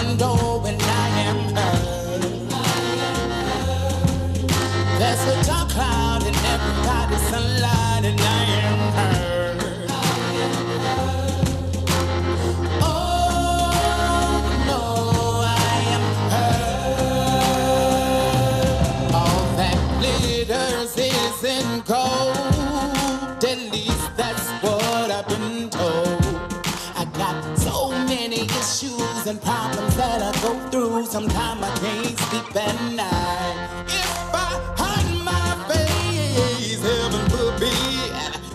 everybody's that I go through. Sometimes I can't sleep at night. If I hide my face, heaven forbid,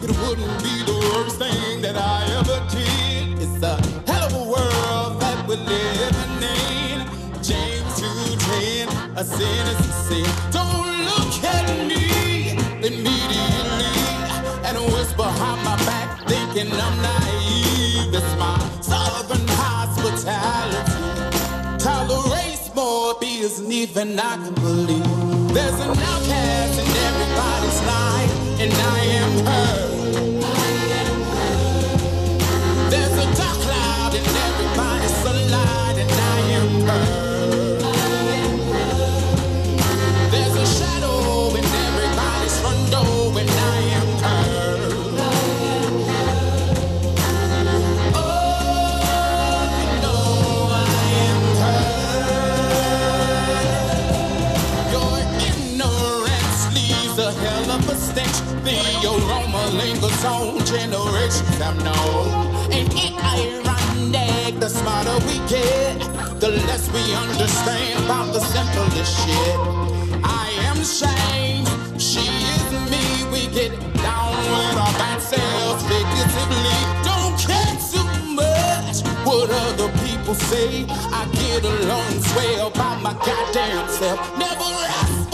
it wouldn't be the worst thing that I ever did. It's a hell of a world that we're living in. James 2:10, a sin is a sin. Don't look at me immediately and whisper behind my back, thinking I'm naive. Than even I can believe. There's an outcast in everybody's life, and I am her. There's a dark cloud in everybody's sunlight, and I am her. Lingers on generations have known. Ain't it ironic? The smarter we get, the less we understand about the simplest shit. I am ashamed, she is me. We get down with our bad selves figuratively. Don't care too much what other people say. I get along swell by my goddamn self. Never ask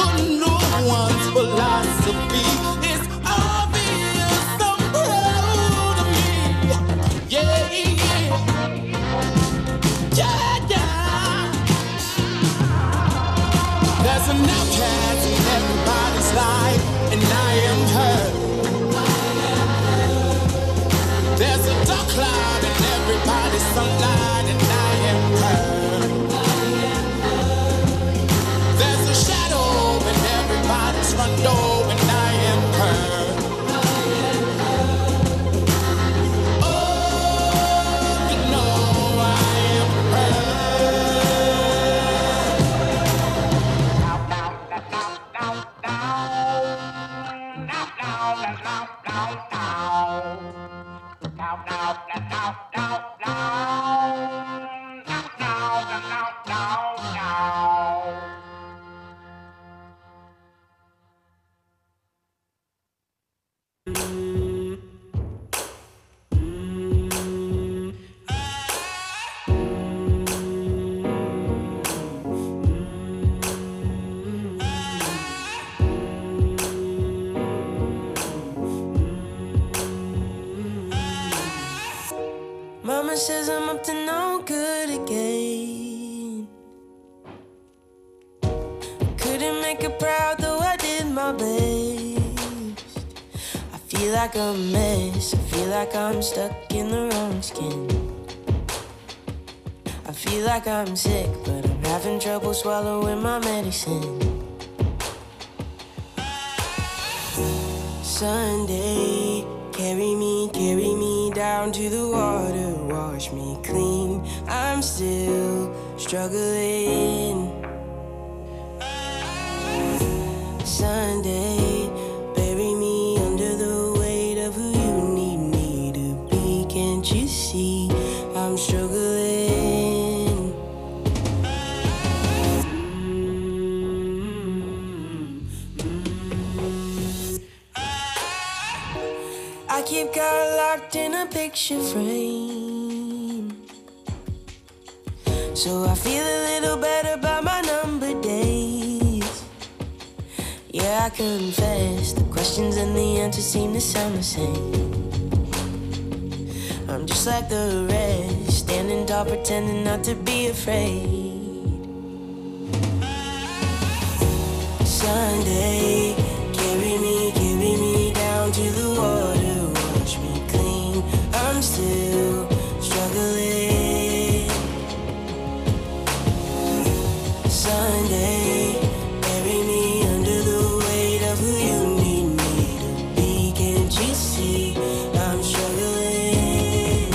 a mess. I feel like I'm stuck in the wrong skin. I feel like I'm sick, but I'm having trouble swallowing my medicine. Sunday, carry me, carry me down to the water, wash me clean. I'm still struggling. Sunday, In a picture frame. So I feel a little better by my number days. Yeah, I confess the questions and the answers seem to sound the same. I'm just like the rest, standing tall, pretending not to be afraid. Sunday, I'm still struggling. Sunday, bury me under the weight of who you need me to be. Can't you see I'm struggling?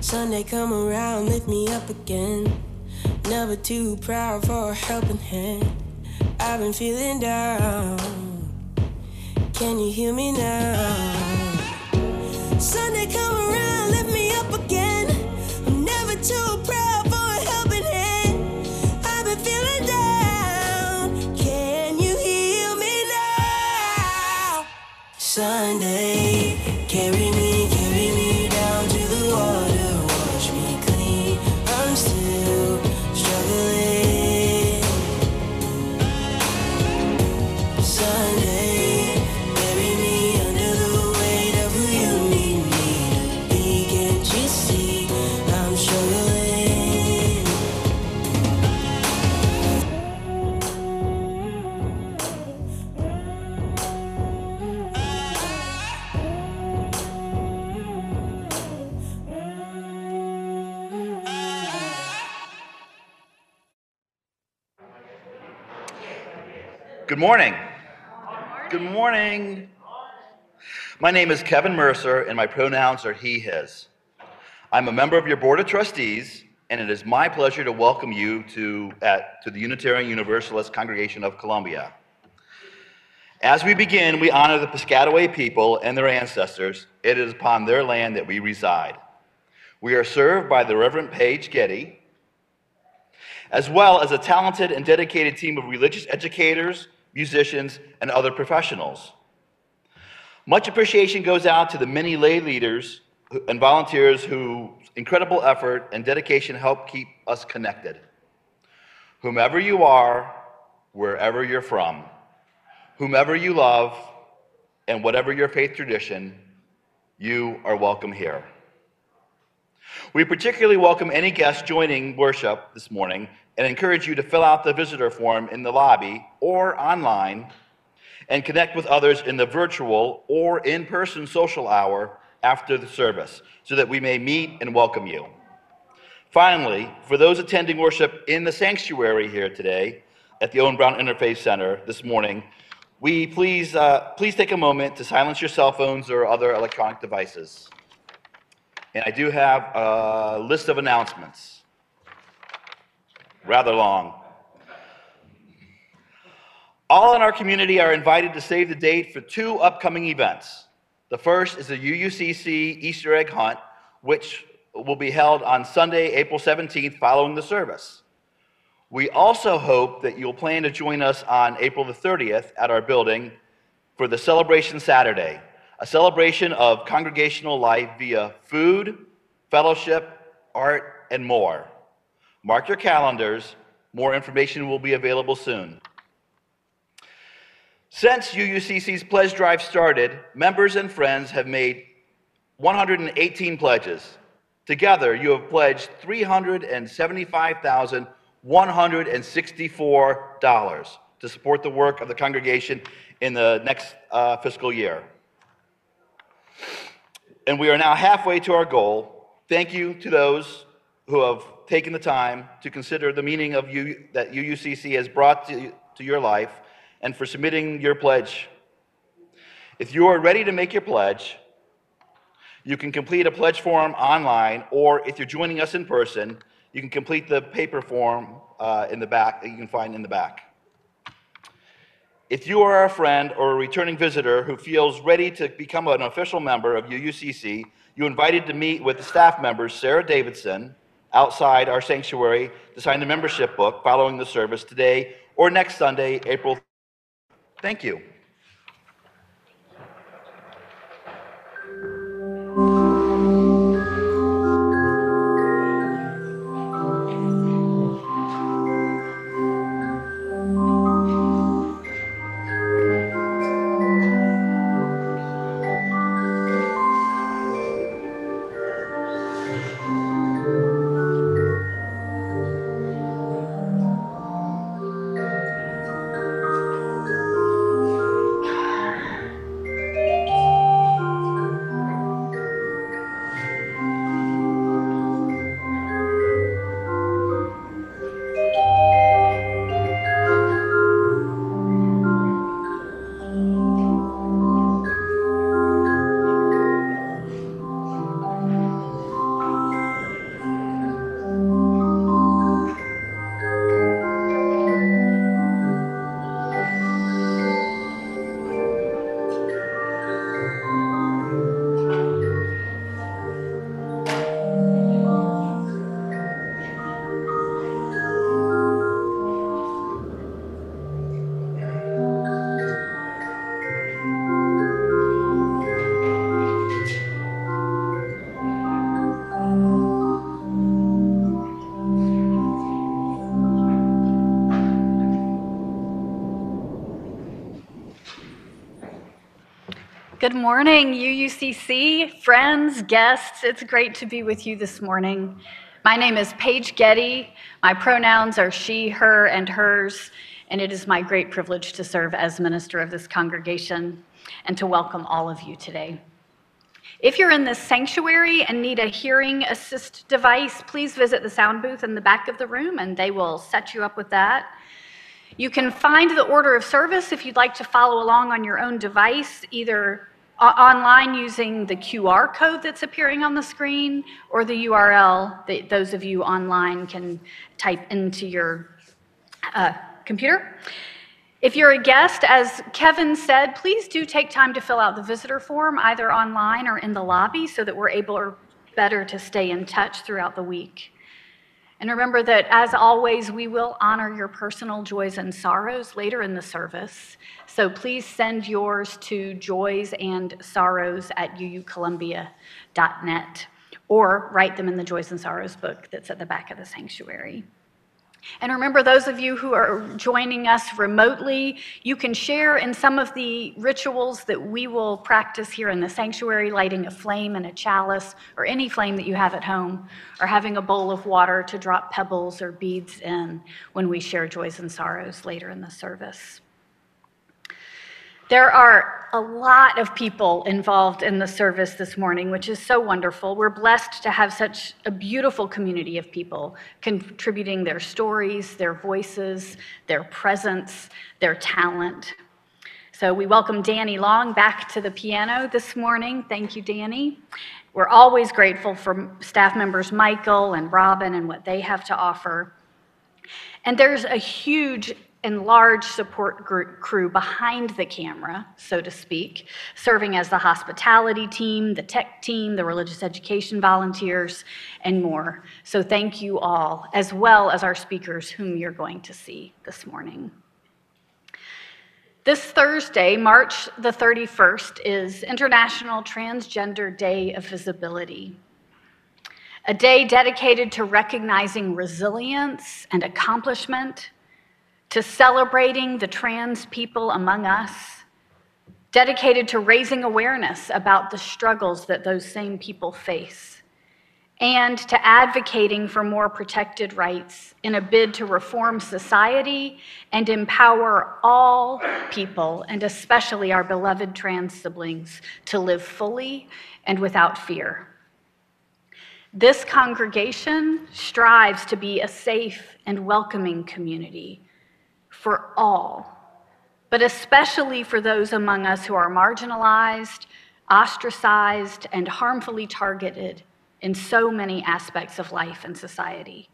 Sunday, come around, lift me up again. Never too proud for a helping hand. I've been feeling down. Can you hear me now? Sunday come around, lift me up again. I'm never too proud for a helping hand. I've been feeling down. Can you me now? Sunday, Good morning. Good morning. My name is Kevin Mercer, and my pronouns are he, his. I'm a member of your Board of Trustees, and it is my pleasure to welcome you to, at, to the Unitarian Universalist Congregation of Columbia. As we begin, we honor the Piscataway people and their ancestors. It is upon their land that we reside. We are served by the Reverend Paige Getty, as well as a talented and dedicated team of religious educators, musicians, and other professionals. Much appreciation goes out to the many lay leaders and volunteers whose incredible effort and dedication help keep us connected. Whomever you are, wherever you're from, whomever you love, and whatever your faith tradition, you are welcome here. We particularly welcome any guests joining worship this morning and encourage you to fill out the visitor form in the lobby or online and connect with others in the virtual or in person social hour after the service so that we may meet and welcome you. Finally, for those attending worship in the sanctuary here today at the Owen Brown Interfaith Center this morning, we please, uh, please take a moment to silence your cell phones or other electronic devices. And I do have a list of announcements. Rather long. All in our community are invited to save the date for two upcoming events. The first is the UUCC Easter egg hunt, which will be held on Sunday, April 17th, following the service. We also hope that you'll plan to join us on April the 30th at our building for the Celebration Saturday, a celebration of congregational life via food, fellowship, art, and more. Mark your calendars. More information will be available soon. Since UUCC's pledge drive started, members and friends have made 118 pledges. Together, you have pledged $375,164 to support the work of the congregation in the next uh, fiscal year. And we are now halfway to our goal. Thank you to those who have taken the time to consider the meaning of you that UUCC has brought to, to your life and for submitting your pledge. If you are ready to make your pledge, you can complete a pledge form online, or if you're joining us in person, you can complete the paper form uh, in the back that you can find in the back. If you are a friend or a returning visitor who feels ready to become an official member of UUCC, you're invited to meet with the staff members, Sara Davidson, outside our sanctuary to sign the membership book following the service today or next Sunday, April. Thank you. Good morning, UUCC, friends, guests. It's great to be with you this morning. My name is Paige Getty. My pronouns are she, her, and hers, and it is my great privilege to serve as minister of this congregation and to welcome all of you today. If you're in this sanctuary and need a hearing assist device, please visit the sound booth in the back of the room and they will set you up with that. You can find the order of service if you'd like to follow along on your own device, either online using the QR code that's appearing on the screen or the URL that those of you online can type into your uh, computer. If you're a guest, as Kevin said, please do take time to fill out the visitor form either online or in the lobby so that we're able or better to stay in touch throughout the week. And remember that, as always, we will honor your personal joys and sorrows later in the service. So please send yours to joys and sorrows at uucolumbia.net or write them in the Joys and Sorrows book that's at the back of the sanctuary. And remember, those of you who are joining us remotely, you can share in some of the rituals that we will practice here in the sanctuary, lighting a flame in a chalice or any flame that you have at home, or having a bowl of water to drop pebbles or beads in when we share joys and sorrows later in the service. There are a lot of people involved in the service this morning, which is so wonderful. We're blessed to have such a beautiful community of people contributing their stories, their voices, their presence, their talent. So we welcome Danny Long back to the piano this morning. Thank you, Danny. We're always grateful for staff members Michael and Robin and what they have to offer. And there's a huge and large support group, crew behind the camera, so to speak, serving as the hospitality team, the tech team, the religious education volunteers, and more. So thank you all, as well as our speakers whom you're going to see this morning. This Thursday, March the 31st, is International Transgender Day of Visibility. A day dedicated to recognizing resilience and accomplishment to celebrating the trans people among us, dedicated to raising awareness about the struggles that those same people face, and to advocating for more protected rights in a bid to reform society and empower all people, and especially our beloved trans siblings, to live fully and without fear. This congregation strives to be a safe and welcoming community for all, but especially for those among us who are marginalized, ostracized, and harmfully targeted in so many aspects of life and society.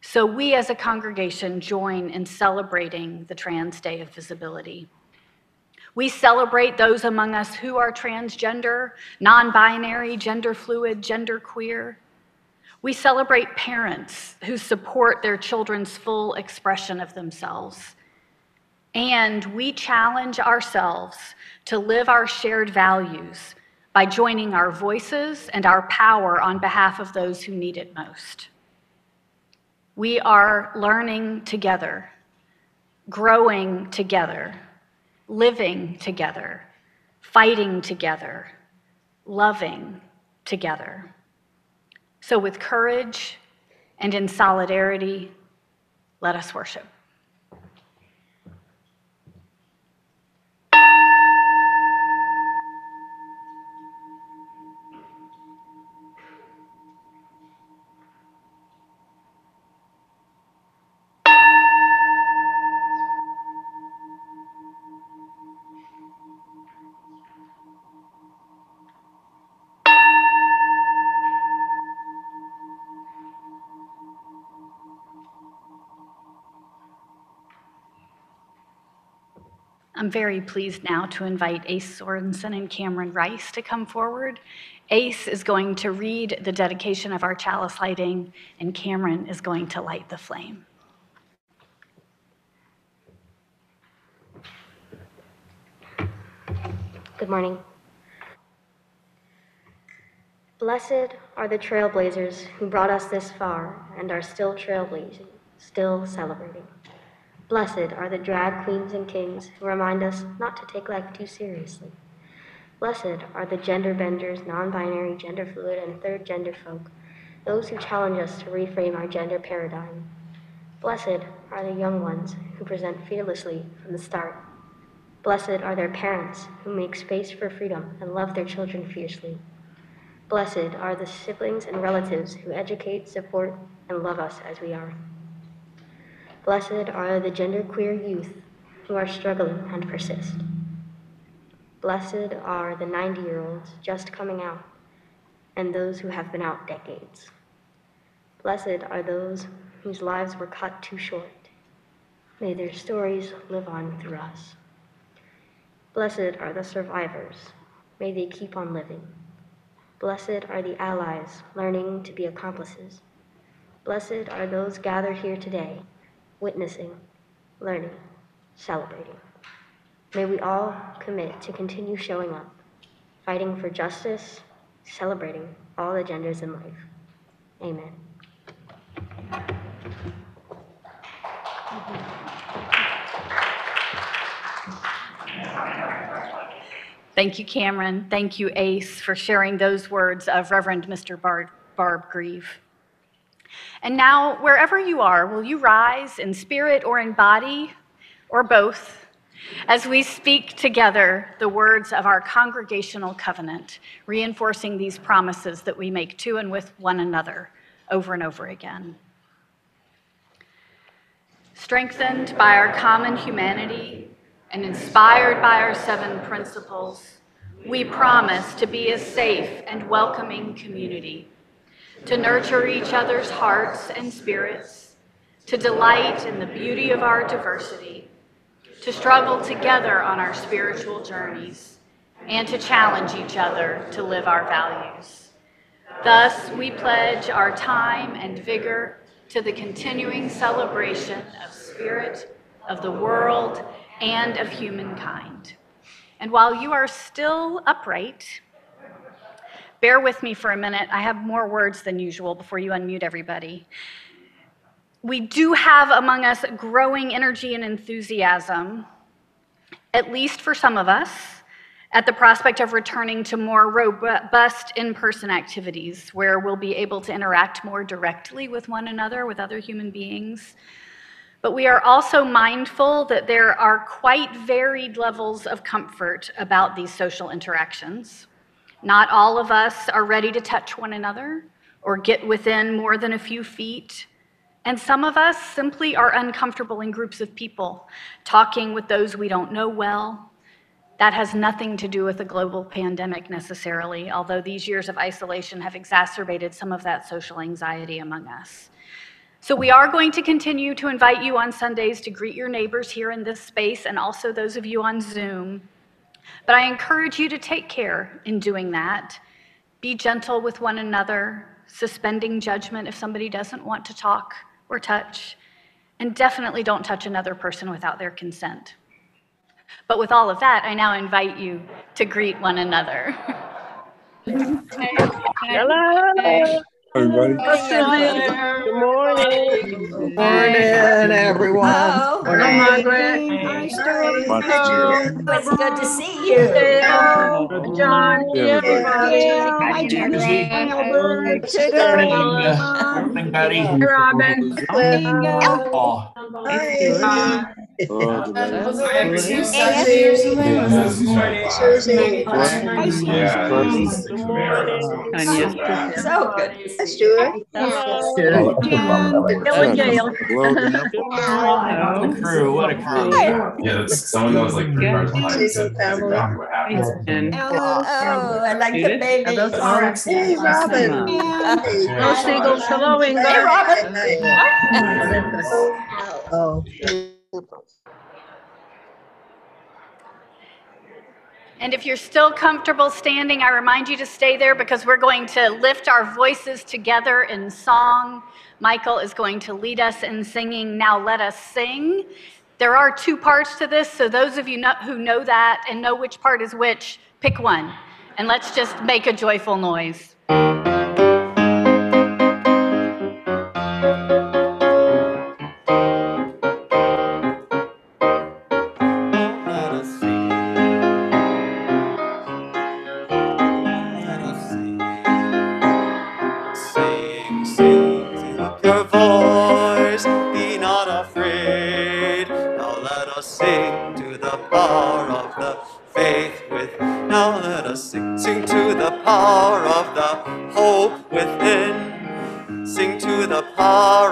So we as a congregation join in celebrating the Trans Day of Visibility. We celebrate those among us who are transgender, non binary, gender fluid, gender queer. We celebrate parents who support their children's full expression of themselves. And we challenge ourselves to live our shared values by joining our voices and our power on behalf of those who need it most. We are learning together, growing together, living together, fighting together, loving together. So, with courage and in solidarity, let us worship. I'm very pleased now to invite Ace Sorensen and Cameron Rice to come forward. Ace is going to read the dedication of our chalice lighting, and Cameron is going to light the flame. Good morning. Blessed are the trailblazers who brought us this far and are still trailblazing, still celebrating. Blessed are the drag queens and kings who remind us not to take life too seriously. Blessed are the gender benders, non binary, gender fluid, and third gender folk, those who challenge us to reframe our gender paradigm. Blessed are the young ones who present fearlessly from the start. Blessed are their parents who make space for freedom and love their children fiercely. Blessed are the siblings and relatives who educate, support, and love us as we are. Blessed are the genderqueer youth who are struggling and persist. Blessed are the 90 year olds just coming out and those who have been out decades. Blessed are those whose lives were cut too short. May their stories live on through us. Blessed are the survivors. May they keep on living. Blessed are the allies learning to be accomplices. Blessed are those gathered here today, witnessing, learning, celebrating. May we all commit to continue showing up, fighting for justice, celebrating all the genders in life. Amen. Thank you, Cameron. Thank you, Ace, for sharing those words of Reverend Mr. Barb, Barb Greve. And now, wherever you are, will you rise in spirit or in body, or both, as we speak together the words of our congregational covenant, reinforcing these promises that we make to and with one another over and over again? Strengthened by our common humanity and inspired by our seven principles, we promise to be a safe and welcoming community, to nurture each other's hearts and spirits, to delight in the beauty of our diversity, to struggle together on our spiritual journeys, and to challenge each other to live our values. Thus, we pledge our time and vigor to the continuing celebration of spirit, of the world, and of humankind. And while you are still upright, bear with me for a minute. I have more words than usual before you unmute everybody. We do have among us growing energy and enthusiasm, at least for some of us, at the prospect of returning to more robust in person activities where we'll be able to interact more directly with one another, with other human beings. But we are also mindful that there are quite varied levels of comfort about these social interactions. Not all of us are ready to touch one another or get within more than a few feet. And some of us simply are uncomfortable in groups of people, talking with those we don't know well. That has nothing to do with the global pandemic necessarily, although these years of isolation have exacerbated some of that social anxiety among us. So, we are going to continue to invite you on Sundays to greet your neighbors here in this space and also those of you on Zoom. But I encourage you to take care in doing that. Be gentle with one another, suspending judgment if somebody doesn't want to talk or touch, and definitely don't touch another person without their consent. But with all of that, I now invite you to greet one another. Hello everybody. Good morning. Good morning, everyone. Hello. Morning. Margaret. Hi, It's good to see you. John. Yeah, Hi, Judy. Albert. Morning, Betty. Robin. Oh, So good. That's Stuart. Hello. Billy Jail. what a crew, what a crew. Yeah, that's, someone that was like three cars behind. Me said that's exactly what happened. Oh, I like the baby. Hey, Robin. No seagulls. Hello, Inga. Hey, Robin. Oh. And if you're still comfortable standing, I remind you to stay there because we're going to lift our voices together in song. Michael is going to lead us in singing Now Let Us Sing. There are two parts to this, so those of you know, who know that and know which part is which, pick one. And let's just make a joyful noise.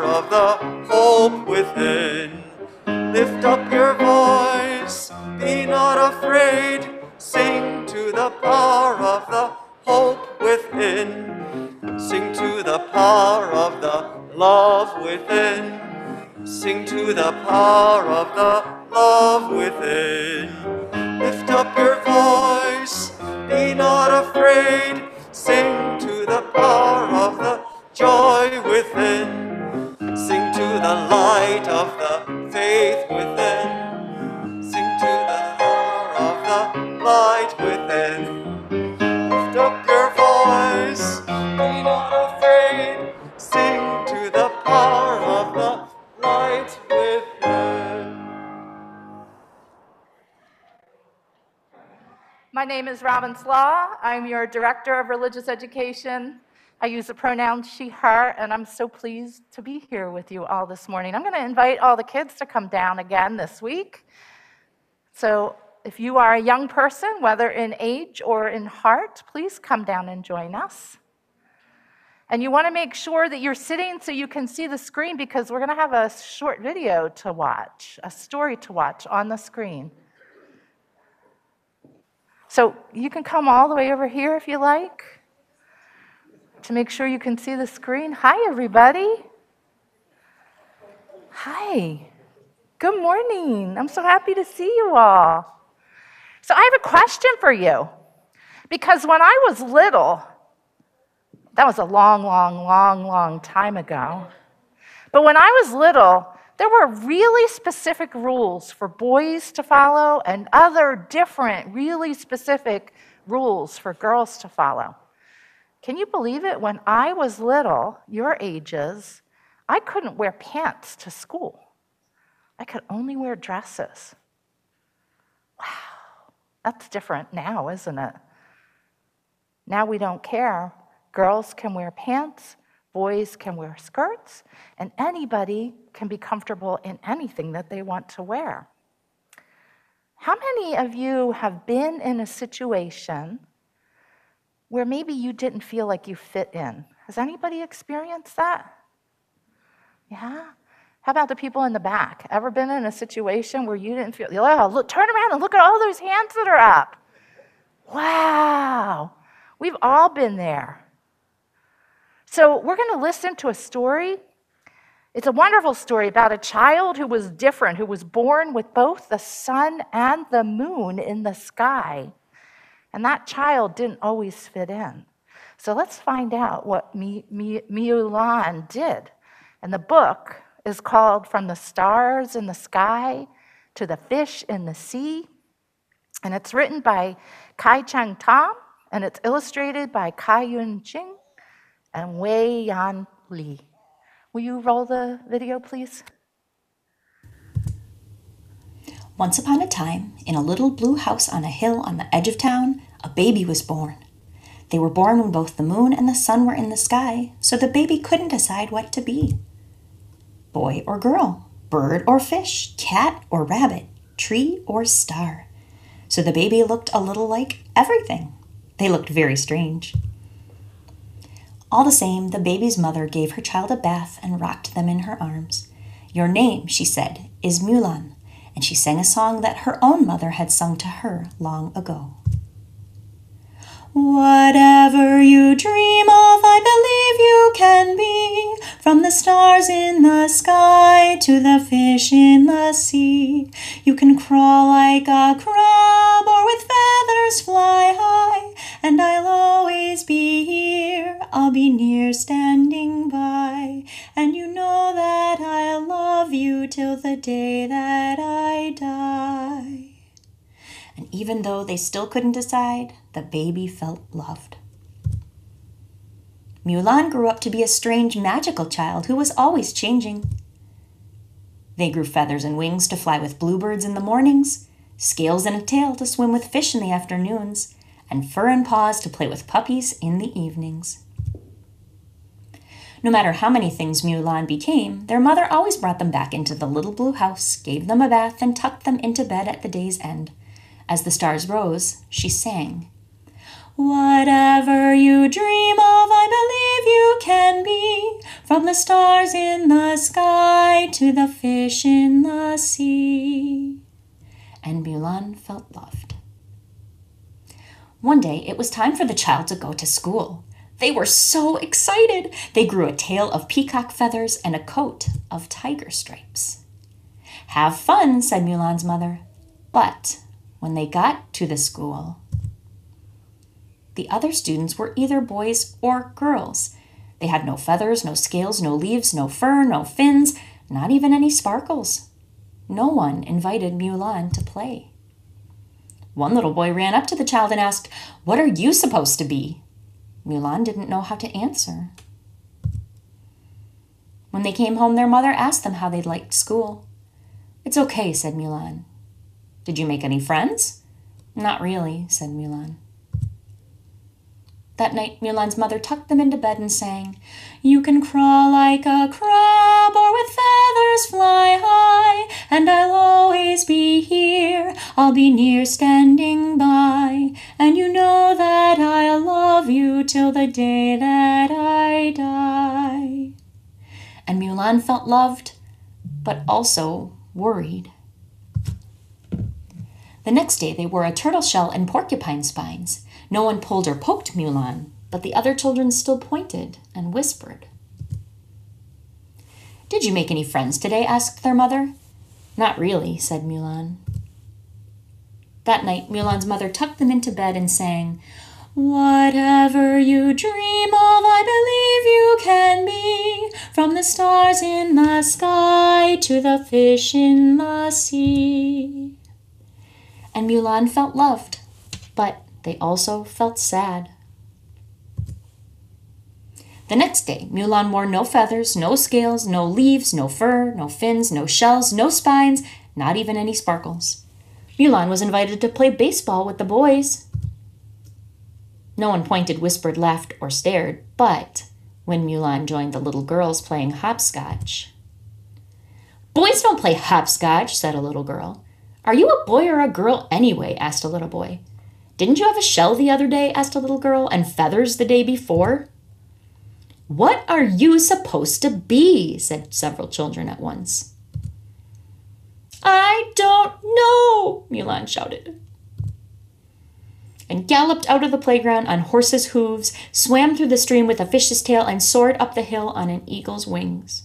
Of the hope within. Lift up your voice, be not afraid. Sing to the power of the hope within. Sing to the power of the love within. Sing to the power of the love within. Lift up your voice, be not afraid. Sing to the power of the joy within. The light of the faith within. Sing to the power of the light within. Lift up your voice, be not afraid. Sing to the power of the light within. My name is Robin Slaw. I'm your Director of Religious Education. I use the pronoun she, her, and I'm so pleased to be here with you all this morning. I'm going to invite all the kids to come down again this week. So if you are a young person, whether in age or in heart, please come down and join us. And you want to make sure that you're sitting so you can see the screen because we're going to have a short video to watch, a story to watch on the screen. So you can come all the way over here if you like to make sure you can see the screen. Hi, everybody. Hi. Good morning. I'm so happy to see you all. So, I have a question for you. Because when I was little, that was a long, long, long, long time ago. But when I was little, there were really specific rules for boys to follow and other different, really specific rules for girls to follow. Can you believe it? When I was little, your ages, I couldn't wear pants to school. I could only wear dresses. Wow, that's different now, isn't it? Now we don't care. Girls can wear pants, boys can wear skirts, and anybody can be comfortable in anything that they want to wear. How many of you have been in a situation where maybe you didn't feel like you fit in? Has anybody experienced that? Yeah? How about the people in the back? Ever been in a situation where you didn't feel, oh, look, turn around and look at all those hands that are up. Wow. We've all been there. So, we're going to listen to a story. It's a wonderful story about a child who was different, who was born with both the sun and the moon in the sky. And that child didn't always fit in. So let's find out what Miu Lan did. And the book is called From the Stars in the Sky to the Fish in the Sea. And it's written by Kai Cheng Thom, and it's illustrated by Kai Yun Ching and Wai-Yant Li. Will you roll the video, please? Once upon a time, in a little blue house on a hill on the edge of town, a baby was born. They were born when both the moon and the sun were in the sky, so the baby couldn't decide what to be boy or girl, bird or fish, cat or rabbit, tree or star. So the baby looked a little like everything. They looked very strange. All the same, the baby's mother gave her child a bath and rocked them in her arms. Your name, she said, is Miu Lan, and she sang a song that her own mother had sung to her long ago. Whatever you dream of, I believe you can be. From the stars in the sky to the fish in the sea. You can crawl like a crab or with feathers fly high. And I'll always be here, I'll be near standing by. And you know that I'll love you till the day that I die. And even though they still couldn't decide, the baby felt loved. Miu Lan grew up to be a strange, magical child who was always changing. They grew feathers and wings to fly with bluebirds in the mornings, scales and a tail to swim with fish in the afternoons, and fur and paws to play with puppies in the evenings. No matter how many things Miu Lan became, their mother always brought them back into the little blue house, gave them a bath, and tucked them into bed at the day's end. As the stars rose, she sang. Whatever you dream of, I believe you can be. From the stars in the sky to the fish in the sea. And Miu Lan felt loved. One day, it was time for the child to go to school. They were so excited. They grew a tail of peacock feathers and a coat of tiger stripes. Have fun, said Miu Lan's mother. But when they got to the school, the other students were either boys or girls. They had no feathers, no scales, no leaves, no fur, no fins, not even any sparkles. No one invited Miu Lan to play. One little boy ran up to the child and asked, What are you supposed to be? Miu Lan didn't know how to answer. When they came home, their mother asked them how they liked school. It's okay, said Miu Lan. Did you make any friends? Not really, said Miu Lan. That night, Miu Lan's mother tucked them into bed and sang, You can crawl like a crab or with feathers fly high, and I'll always be here, I'll be near standing by, and you know that I'll love you till the day that I die. And Miu Lan felt loved, but also worried. The next day, they wore a turtle shell and porcupine spines. No one pulled or poked Miu Lan, but the other children still pointed and whispered. Did you make any friends today? asked their mother. Not really, said Miu Lan. That night, Miu Lan's mother tucked them into bed and sang, Whatever you dream of, I believe you can be. From the stars in the sky to the fish in the sea. And Miu Lan felt loved, but they also felt sad. The next day, Miu Lan wore no feathers, no scales, no leaves, no fur, no fins, no shells, no spines, not even any sparkles. Miu Lan was invited to play baseball with the boys. No one pointed, whispered, laughed, or stared, but when Miu Lan joined the little girls playing hopscotch. Boys don't play hopscotch, said a little girl. Are you a boy or a girl anyway? asked a little boy. Didn't you have a shell the other day? asked a little girl, and feathers the day before? What are you supposed to be? said several children at once. I don't know, Miu Lan shouted. And galloped out of the playground on horse's hooves, swam through the stream with a fish's tail, and soared up the hill on an eagle's wings.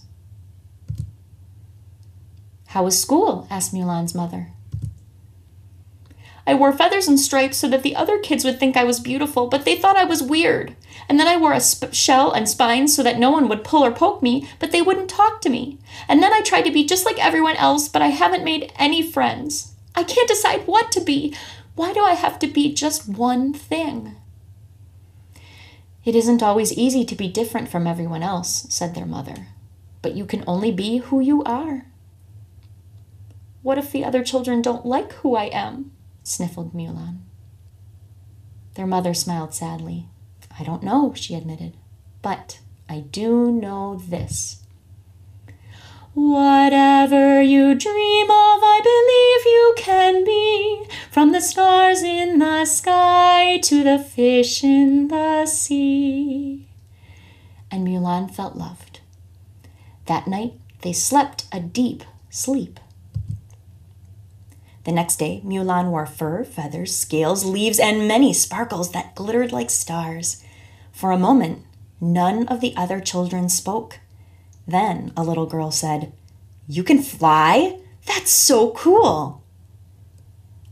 How was school? asked Miu Lan's mother. I wore feathers and stripes so that the other kids would think I was beautiful, but they thought I was weird. And then I wore a sp- shell and spines so that no one would pull or poke me, but they wouldn't talk to me. And then I tried to be just like everyone else, but I haven't made any friends. I can't decide what to be. Why do I have to be just one thing? It isn't always easy to be different from everyone else, said their mother, but you can only be who you are. What if the other children don't like who I am? Sniffled Mulan. Their mother smiled sadly. I don't know, she admitted, but I do know this. Whatever you dream of, I believe you can be. From the stars in the sky to the fish in the sea. And Mulan felt loved. That night, they slept a deep sleep. The next day, Mulan wore fur, feathers, scales, leaves, and many sparkles that glittered like stars. For a moment, none of the other children spoke. Then a little girl said, You can fly? That's so cool!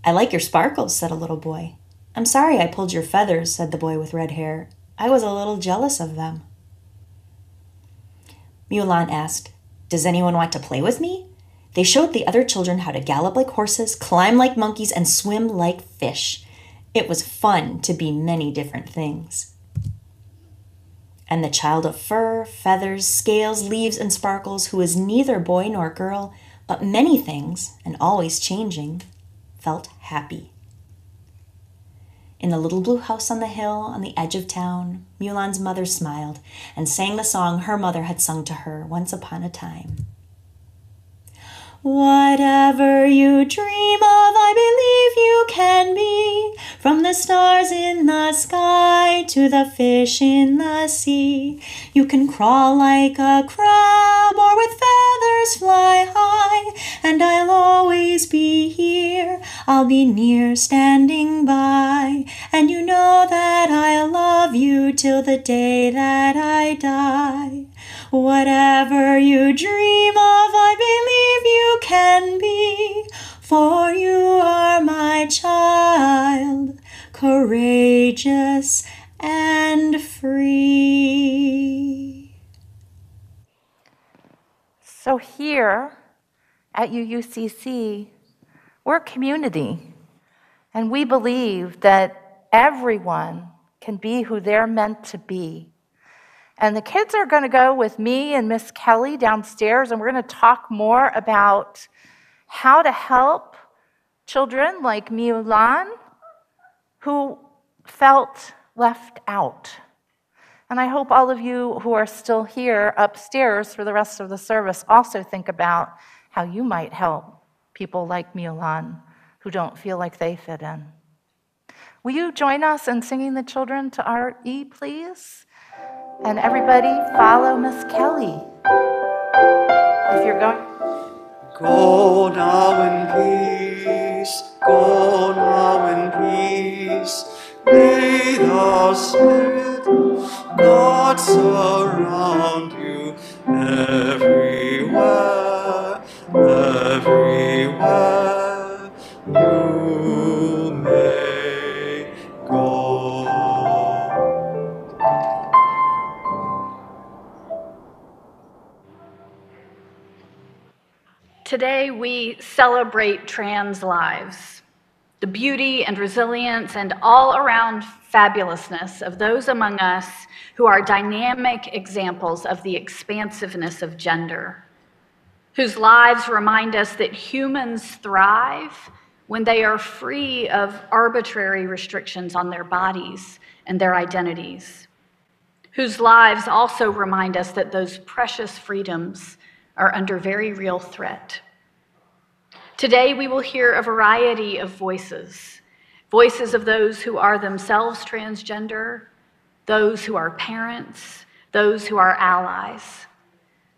I like your sparkles, said a little boy. I'm sorry I pulled your feathers, said the boy with red hair. I was a little jealous of them. Mulan asked, Does anyone want to play with me? They showed the other children how to gallop like horses, climb like monkeys, and swim like fish. It was fun to be many different things. And the child of fur, feathers, scales, leaves, and sparkles, who was neither boy nor girl, but many things and always changing, felt happy. In the little blue house on the hill on the edge of town, Mulan's mother smiled and sang the song her mother had sung to her once upon a time. Whatever you dream of, I believe you can be. From the stars in the sky to the fish in the sea. You can crawl like a crab or with feathers fly high. And I'll always be here. I'll be near standing by. And you know that I'll love you till the day that I die. Whatever you dream of, I believe you can be, for you are my child, courageous and free. So, here at UUCC, we're a community, and we believe that everyone can be who they're meant to be. And the kids are going to go with me and Miss Kelly downstairs, and we're going to talk more about how to help children like Mulan who felt left out. And I hope all of you who are still here upstairs for the rest of the service also think about how you might help people like Mulan who don't feel like they fit in. Will you join us in singing the children to our E, please? And everybody follow Miss Kelly. If you're going. Go now in peace, go now in peace. May the Spirit God surround you everywhere, everywhere Today, we celebrate trans lives, the beauty and resilience and all around fabulousness of those among us who are dynamic examples of the expansiveness of gender, whose lives remind us that humans thrive when they are free of arbitrary restrictions on their bodies and their identities, whose lives also remind us that those precious freedoms are under very real threat. Today, we will hear a variety of voices voices of those who are themselves transgender, those who are parents, those who are allies.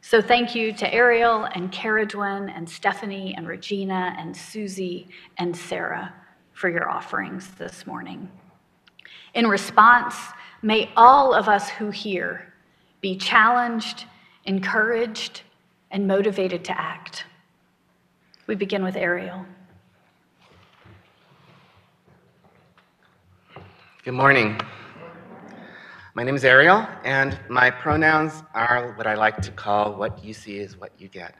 So, thank you to Ariel and Kerridwen and Stephanie and Regina and Suzi and Sara for your offerings this morning. In response, may all of us who hear be challenged, encouraged, and motivated to act. We begin with Ariel. Good morning. My name is Ariel, and my pronouns are what I like to call what you see is what you get.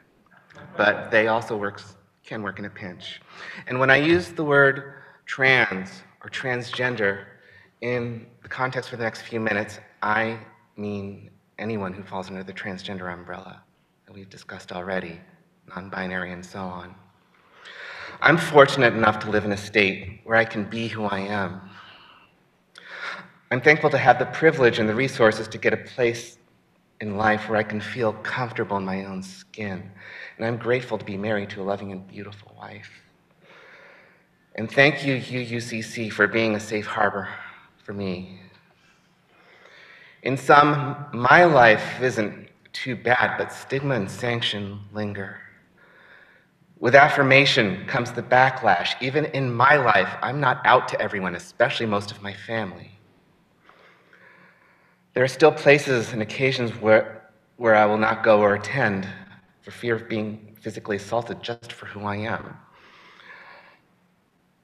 But they also works, can work in a pinch. And when I use the word trans or transgender in the context for the next few minutes, I mean anyone who falls under the transgender umbrella that we've discussed already, non binary and so on. I'm fortunate enough to live in a state where I can be who I am. I'm thankful to have the privilege and the resources to get a place in life where I can feel comfortable in my own skin. And I'm grateful to be married to a loving and beautiful wife. And thank you, UUCC, for being a safe harbor for me. In some, my life isn't too bad, but stigma and sanction linger. With affirmation comes the backlash. Even in my life, I'm not out to everyone, especially most of my family. There are still places and occasions where, where I will not go or attend for fear of being physically assaulted just for who I am.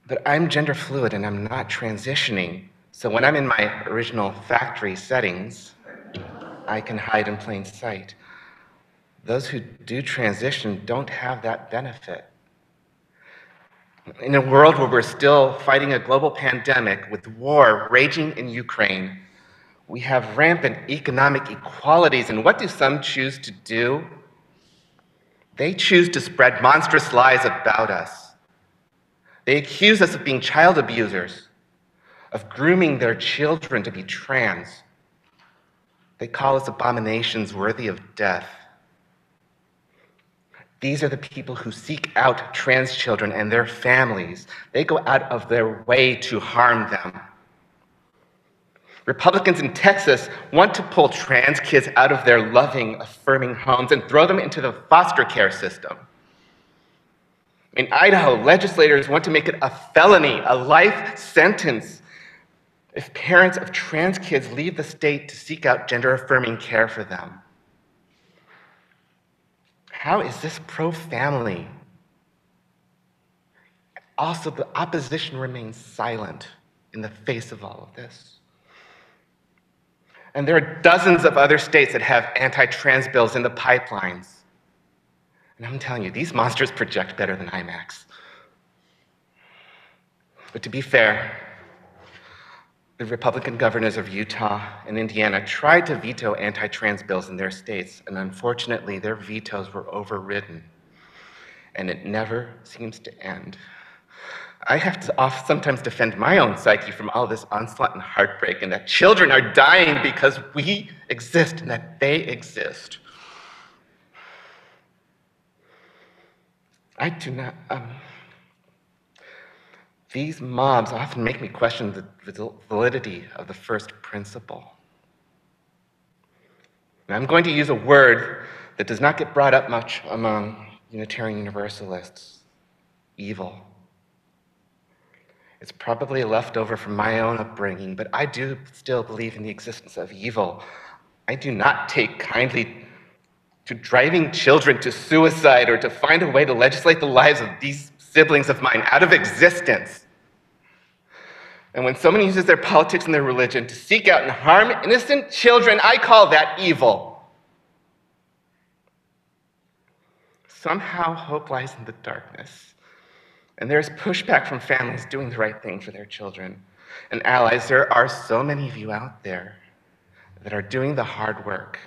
But I'm gender fluid and I'm not transitioning. So when I'm in my original factory settings, I can hide in plain sight. Those who do transition don't have that benefit. In a world where we're still fighting a global pandemic with war raging in Ukraine, we have rampant economic inequalities, and what do some choose to do? They choose to spread monstrous lies about us. They accuse us of being child abusers, of grooming their children to be trans. They call us abominations worthy of death. These are the people who seek out trans children and their families. They go out of their way to harm them. Republicans in Texas want to pull trans kids out of their loving, affirming homes and throw them into the foster care system. In Idaho, legislators want to make it a felony, a life sentence, if parents of trans kids leave the state to seek out gender affirming care for them. How is this pro family? Also, the opposition remains silent in the face of all of this. And there are dozens of other states that have anti trans bills in the pipelines. And I'm telling you, these monsters project better than IMAX. But to be fair, the Republican governors of Utah and Indiana tried to veto anti trans bills in their states, and unfortunately, their vetoes were overridden. And it never seems to end. I have to sometimes defend my own psyche from all this onslaught and heartbreak, and that children are dying because we exist and that they exist. I do not. Um, these mobs often make me question the validity of the first principle. And I'm going to use a word that does not get brought up much among Unitarian Universalists evil. It's probably a leftover from my own upbringing, but I do still believe in the existence of evil. I do not take kindly to driving children to suicide or to find a way to legislate the lives of these siblings of mine out of existence. And when someone uses their politics and their religion to seek out and harm innocent children, I call that evil. Somehow hope lies in the darkness. And there's pushback from families doing the right thing for their children. And allies, there are so many of you out there that are doing the hard work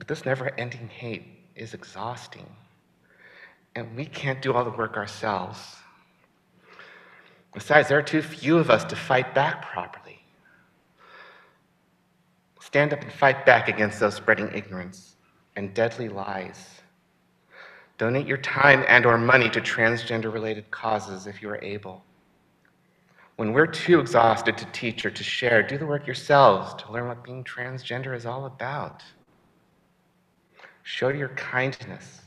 but this never ending hate is exhausting. And we can't do all the work ourselves. Besides, there are too few of us to fight back properly. Stand up and fight back against those spreading ignorance and deadly lies. Donate your time and or money to transgender related causes if you are able. When we're too exhausted to teach or to share, do the work yourselves to learn what being transgender is all about. Show your kindness,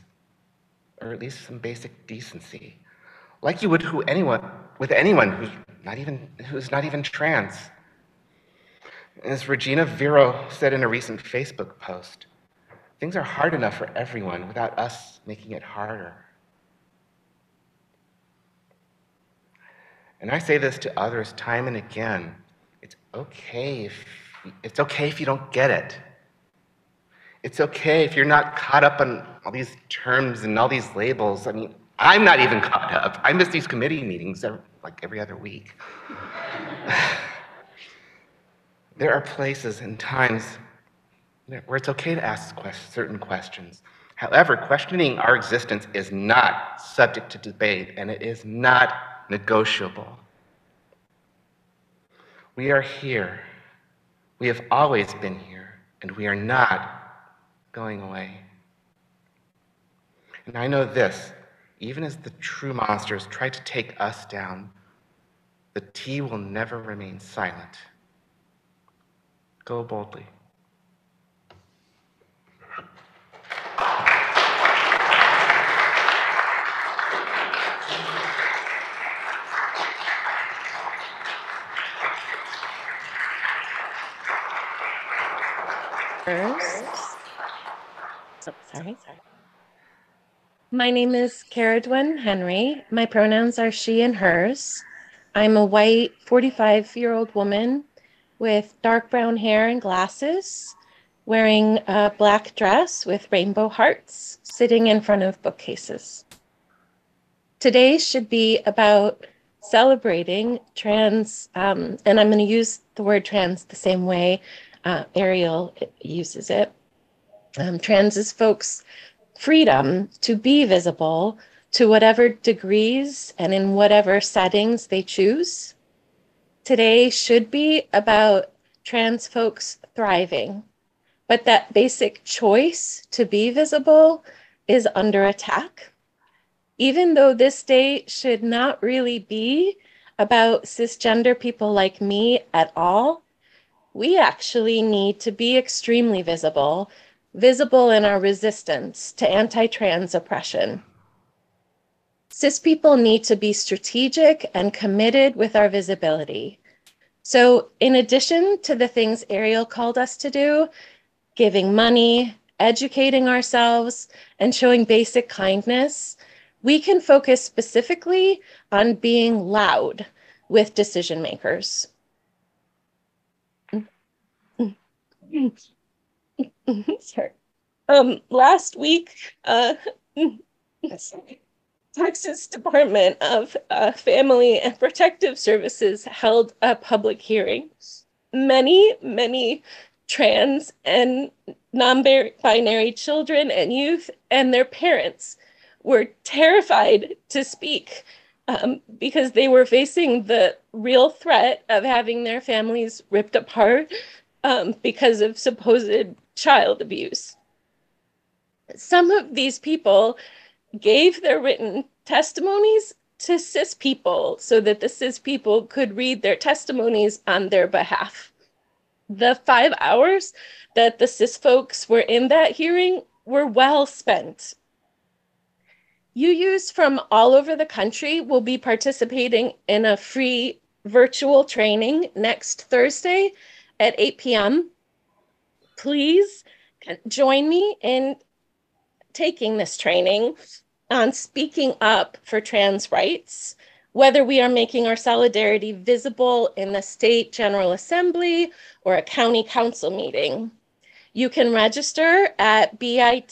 or at least some basic decency, like you would who anyone, with anyone who's not even, who's not even trans. As Regina Verow said in a recent Facebook post, things are hard enough for everyone without us making it harder. And I say this to others time and again. It's okay if, it's okay if you don't get it. It's okay if you're not caught up on all these terms and all these labels. I mean, I'm not even caught up. I miss these committee meetings like every other week. there are places and times where it's okay to ask certain questions. However, questioning our existence is not subject to debate and it is not negotiable. We are here. We have always been here, and we are not going away. And I know this even as the true monsters try to take us down, the T will never remain silent. Go boldly. First, so, sorry, sorry. My name is Kerridwen Henry. My pronouns are she and hers. I'm a white 45 year old woman with dark brown hair and glasses, wearing a black dress with rainbow hearts, sitting in front of bookcases. Today should be about celebrating trans, um, and I'm going to use the word trans the same way uh, Ariel uses it um, trans is folks' freedom to be visible to whatever degrees and in whatever settings they choose. today should be about trans folks thriving, but that basic choice to be visible is under attack. Even though this day should not really be about cisgender people like me at all, we actually need to be extremely visible, visible in our resistance to anti trans oppression. Cis people need to be strategic and committed with our visibility. So, in addition to the things Ariel called us to do, giving money, educating ourselves, and showing basic kindness, we can focus specifically on being loud with decision makers. Sorry. Um, last week, uh, Texas Department of uh, Family and Protective Services held a public hearing. Many, many trans and non binary children and youth and their parents were terrified to speak um, because they were facing the real threat of having their families ripped apart um, because of supposed child abuse. Some of these people gave their written testimonies to cis people so that the cis people could read their testimonies on their behalf. The five hours that the cis folks were in that hearing were well spent. UUs from all over the country will be participating in a free virtual training next Thursday at 8 p.m. Please join me in taking this training on speaking up for trans rights, whether we are making our solidarity visible in the state general assembly or a county council meeting. You can register at bit.ly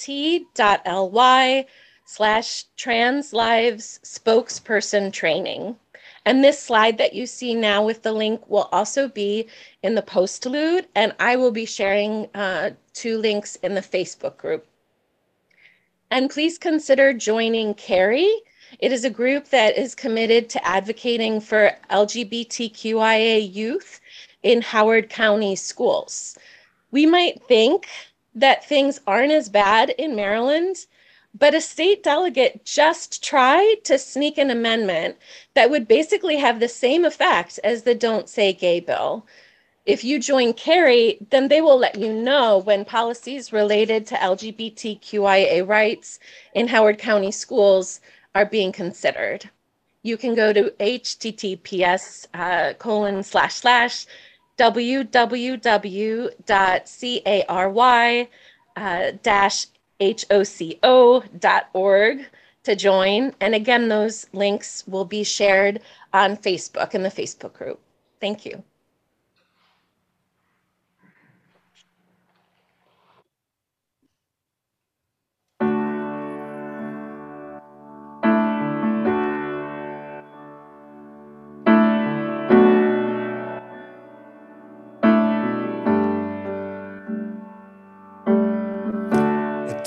slash trans lives spokesperson training. And this slide that you see now with the link will also be in the postlude, and I will be sharing uh, two links in the Facebook group. And please consider joining CARY. It is a group that is committed to advocating for LGBTQIA youth in Howard County schools. We might think that things aren't as bad in Maryland, but a state delegate just tried to sneak an amendment that would basically have the same effect as the Don't Say Gay bill if you join CARY, then they will let you know when policies related to LGBTQIA rights in Howard County schools are being considered. You can go to https uh, colon slash slash www.cary uh, dash hoco.org to join. And again, those links will be shared on Facebook in the Facebook group. Thank you.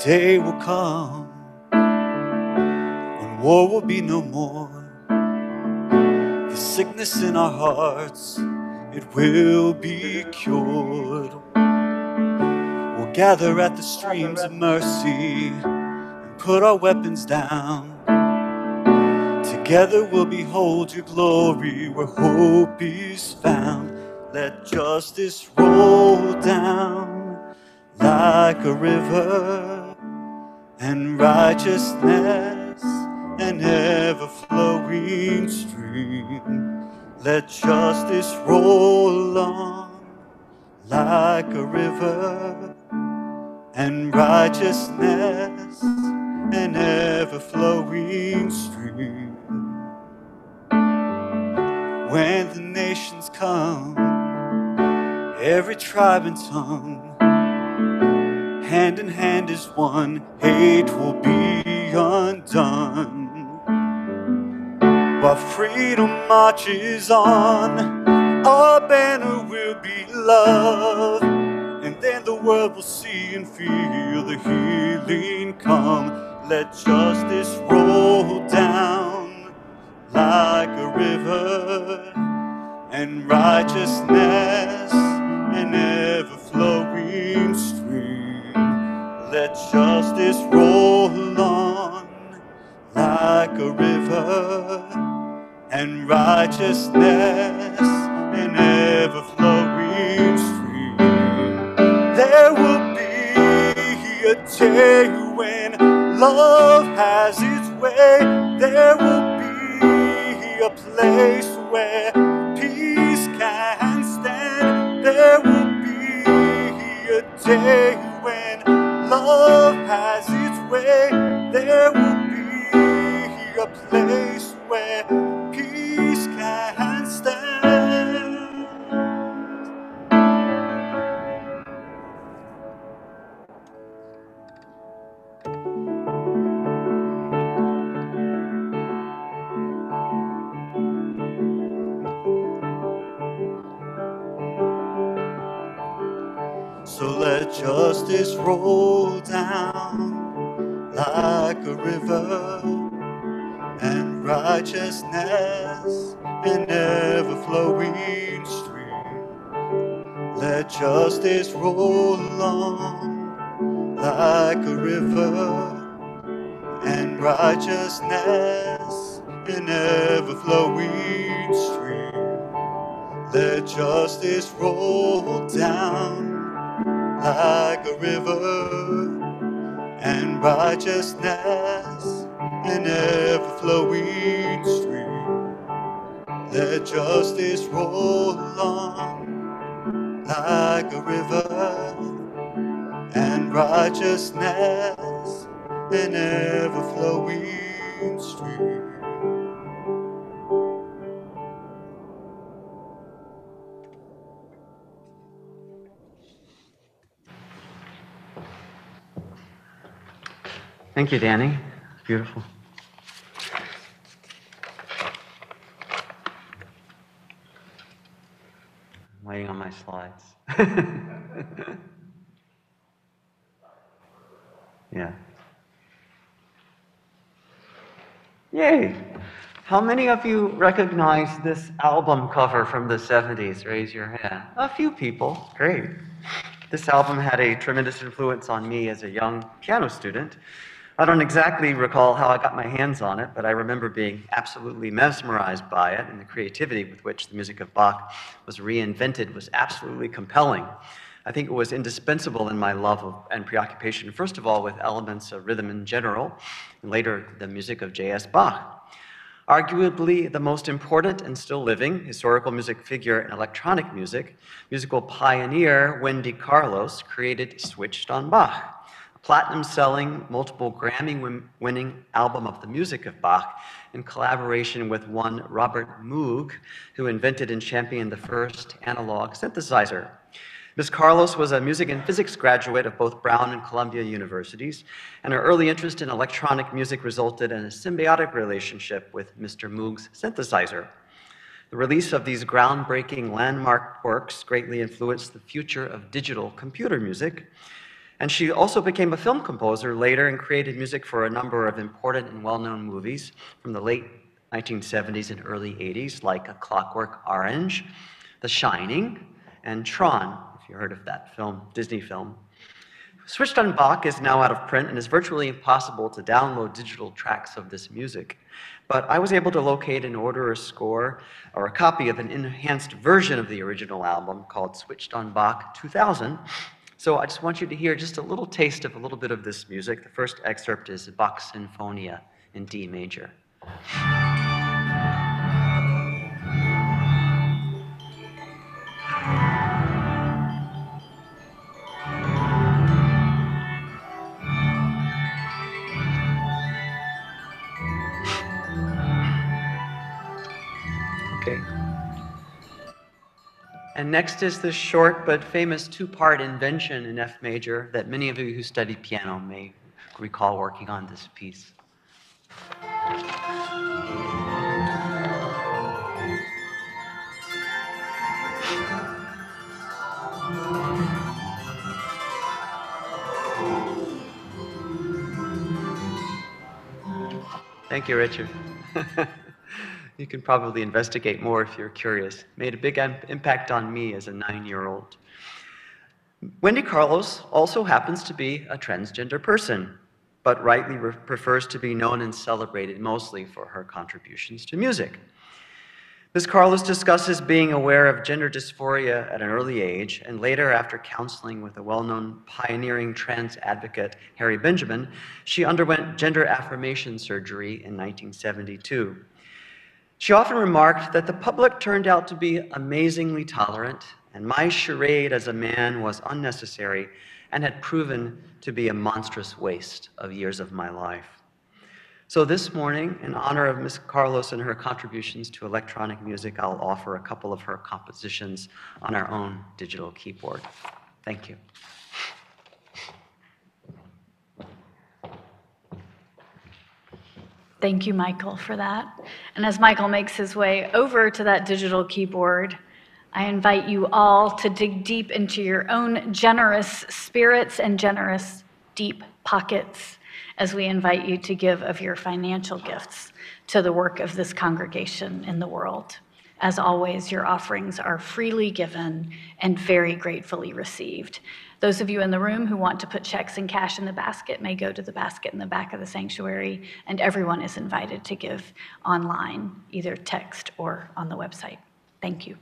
Day will come when war will be no more. The sickness in our hearts, it will be cured. We'll gather at the streams of mercy and put our weapons down. Together we'll behold your glory where hope is found. Let justice roll down like a river and righteousness an ever flowing stream. Let justice roll on like a river and righteousness an ever flowing stream. When the nations come, every tribe and tongue hand in hand as one, hate will be undone. While freedom marches on, our banner will be love. And then the world will see and feel the healing come. Let justice roll down like a river and righteousness, an ever flowing stream. Let justice roll on like a river, and righteousness, an ever flowing stream. There will be a day when love has its way. There will be a place where peace can stand. There will be a day love has its way. There will be a place where justice roll down like a river, and righteousness an ever flowing stream. Let justice roll on like a river, and righteousness an ever flowing stream. Let justice roll down like a river, and righteousness an ever flowing stream. Let justice roll on like a river, and righteousness an ever flowing stream. Thank you, Danny. Beautiful. I'm waiting on my slides. yeah. Yay! How many of you recognize this album cover from the 70s? Raise your hand. A few people. Great. This album had a tremendous influence on me as a young piano student. I don't exactly recall how I got my hands on it, but I remember being absolutely mesmerized by it, and the creativity with which the music of Bach was reinvented was absolutely compelling. I think it was indispensable in my love of, and preoccupation, first of all, with elements of rhythm in general, and later the music of J.S. Bach. Arguably the most important and still living historical music figure in electronic music, musical pioneer Wendy Carlos created Switched on Bach, platinum selling, multiple Grammy winning album of the music of Bach in collaboration with one Robert Moog, who invented and championed the first analog synthesizer. Ms. Carlos was a music and physics graduate of both Brown and Columbia universities, and her early interest in electronic music resulted in a symbiotic relationship with Mr. Moog's synthesizer. The release of these groundbreaking landmark works greatly influenced the future of digital computer music, and she also became a film composer later and created music for a number of important and well-known movies from the late 1970s and early 80s, like A Clockwork Orange, The Shining, and Tron, if you heard of that film, Disney film. Switched on Bach is now out of print and is virtually impossible to download digital tracks of this music. But I was able to locate and order a score or a copy of an enhanced version of the original album called Switched on Bach 2000. So I just want you to hear just a little taste of a little bit of this music. The first excerpt is Bach's Sinfonia in D major. And next is the short but famous two-part invention in F major that many of you who study piano may recall working on this piece. Thank you, Richard. You can probably investigate more if you're curious. Made a big impact on me as a nine year old. Wendy Carlos also happens to be a transgender person, but rightly prefers to be known and celebrated mostly for her contributions to music. Ms. Carlos discusses being aware of gender dysphoria at an early age, and later, after counseling with a well known pioneering trans advocate, Harry Benjamin, she underwent gender affirmation surgery in 1972. She often remarked that the public turned out to be amazingly tolerant, and my charade as a man was unnecessary and had proven to be a monstrous waste of years of my life. So this morning, in honor of Ms. Carlos and her contributions to electronic music, I'll offer a couple of her compositions on our own digital keyboard. Thank you. Thank you, Michael, for that. And as Michael makes his way over to that digital keyboard, I invite you all to dig deep into your own generous spirits and generous deep pockets as we invite you to give of your financial gifts to the work of this congregation in the world. As always, your offerings are freely given and very gratefully received. Those of you in the room who want to put checks and cash in the basket may go to the basket in the back of the sanctuary, and everyone is invited to give online, either text or on the website. Thank you.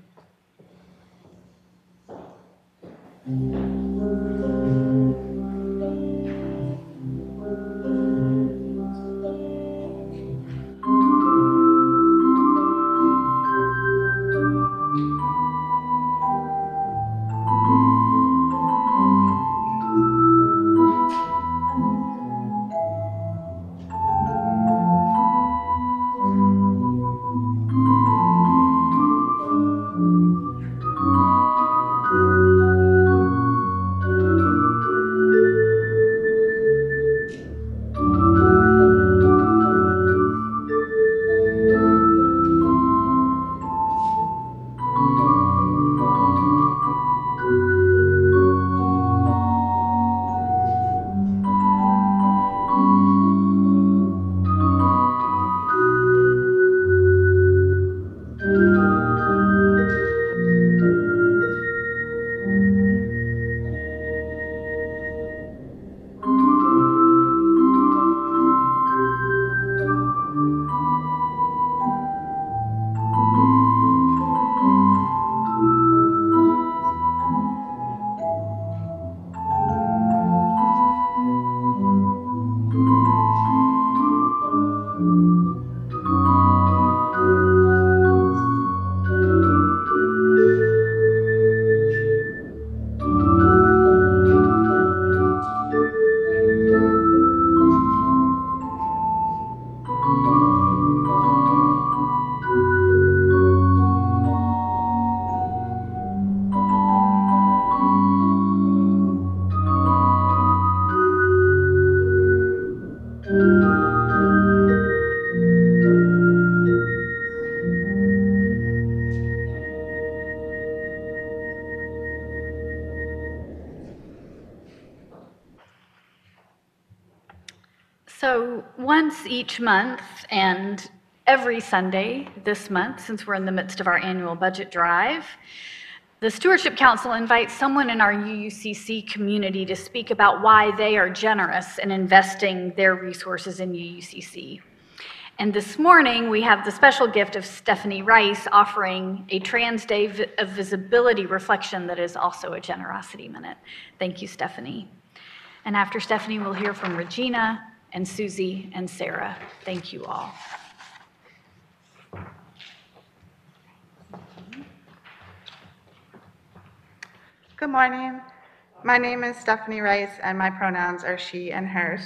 Each month and every Sunday this month, since we're in the midst of our annual budget drive, the Stewardship Council invites someone in our UUCC community to speak about why they are generous in investing their resources in UUCC. And this morning, we have the special gift of Stephanie Rice offering a Trans Day of Visibility reflection that is also a generosity minute. Thank you, Stephanie. And after Stephanie, we'll hear from Regina and Suzi and Sara. Thank you all. Good morning. My name is Stephanie Rice, and my pronouns are she and hers.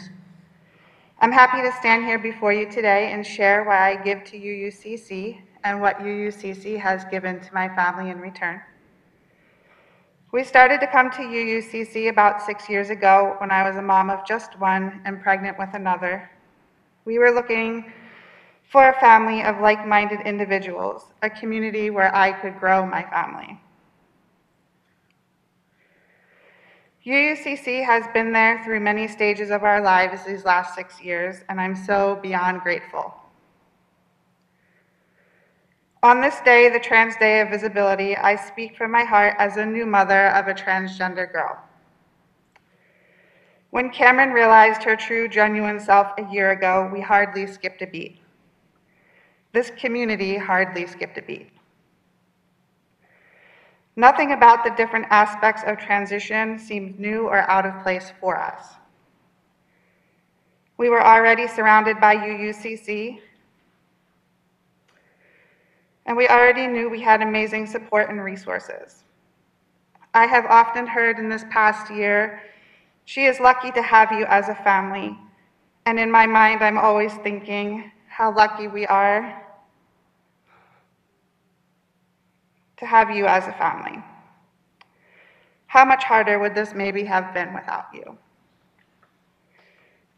I'm happy to stand here before you today and share why I give to UUCC and what UUCC has given to my family in return. We started to come to UUCC about six years ago when I was a mom of just one and pregnant with another. We were looking for a family of like minded individuals, a community where I could grow my family. UUCC has been there through many stages of our lives these last six years, and I'm so beyond grateful. On this day, the Trans Day of Visibility, I speak from my heart as a new mother of a transgender girl. When Cameron realized her true, genuine self a year ago, we hardly skipped a beat. This community hardly skipped a beat. Nothing about the different aspects of transition seemed new or out of place for us. We were already surrounded by UUCC, and we already knew we had amazing support and resources. I have often heard in this past year, she is lucky to have you as a family. And in my mind, I'm always thinking how lucky we are to have you as a family. How much harder would this maybe have been without you?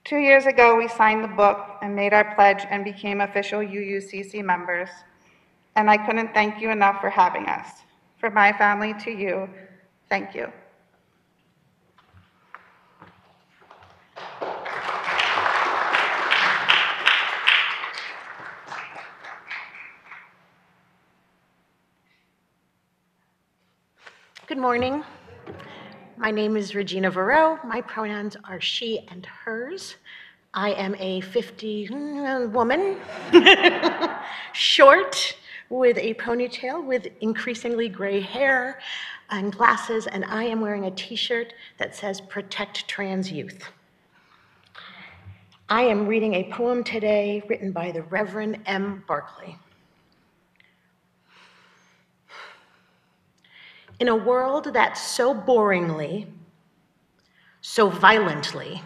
Two years ago, we signed the book and made our pledge and became official UUCC members and I couldn't thank you enough for having us. From my family to you, thank you. Good morning. My name is Regina Verow. My pronouns are she and hers. I am a 50 mm, woman, short, with a ponytail with increasingly gray hair and glasses, and I am wearing a t shirt that says Protect Trans Youth. I am reading a poem today written by the Reverend M. Barclay. In a world that so boringly, so violently,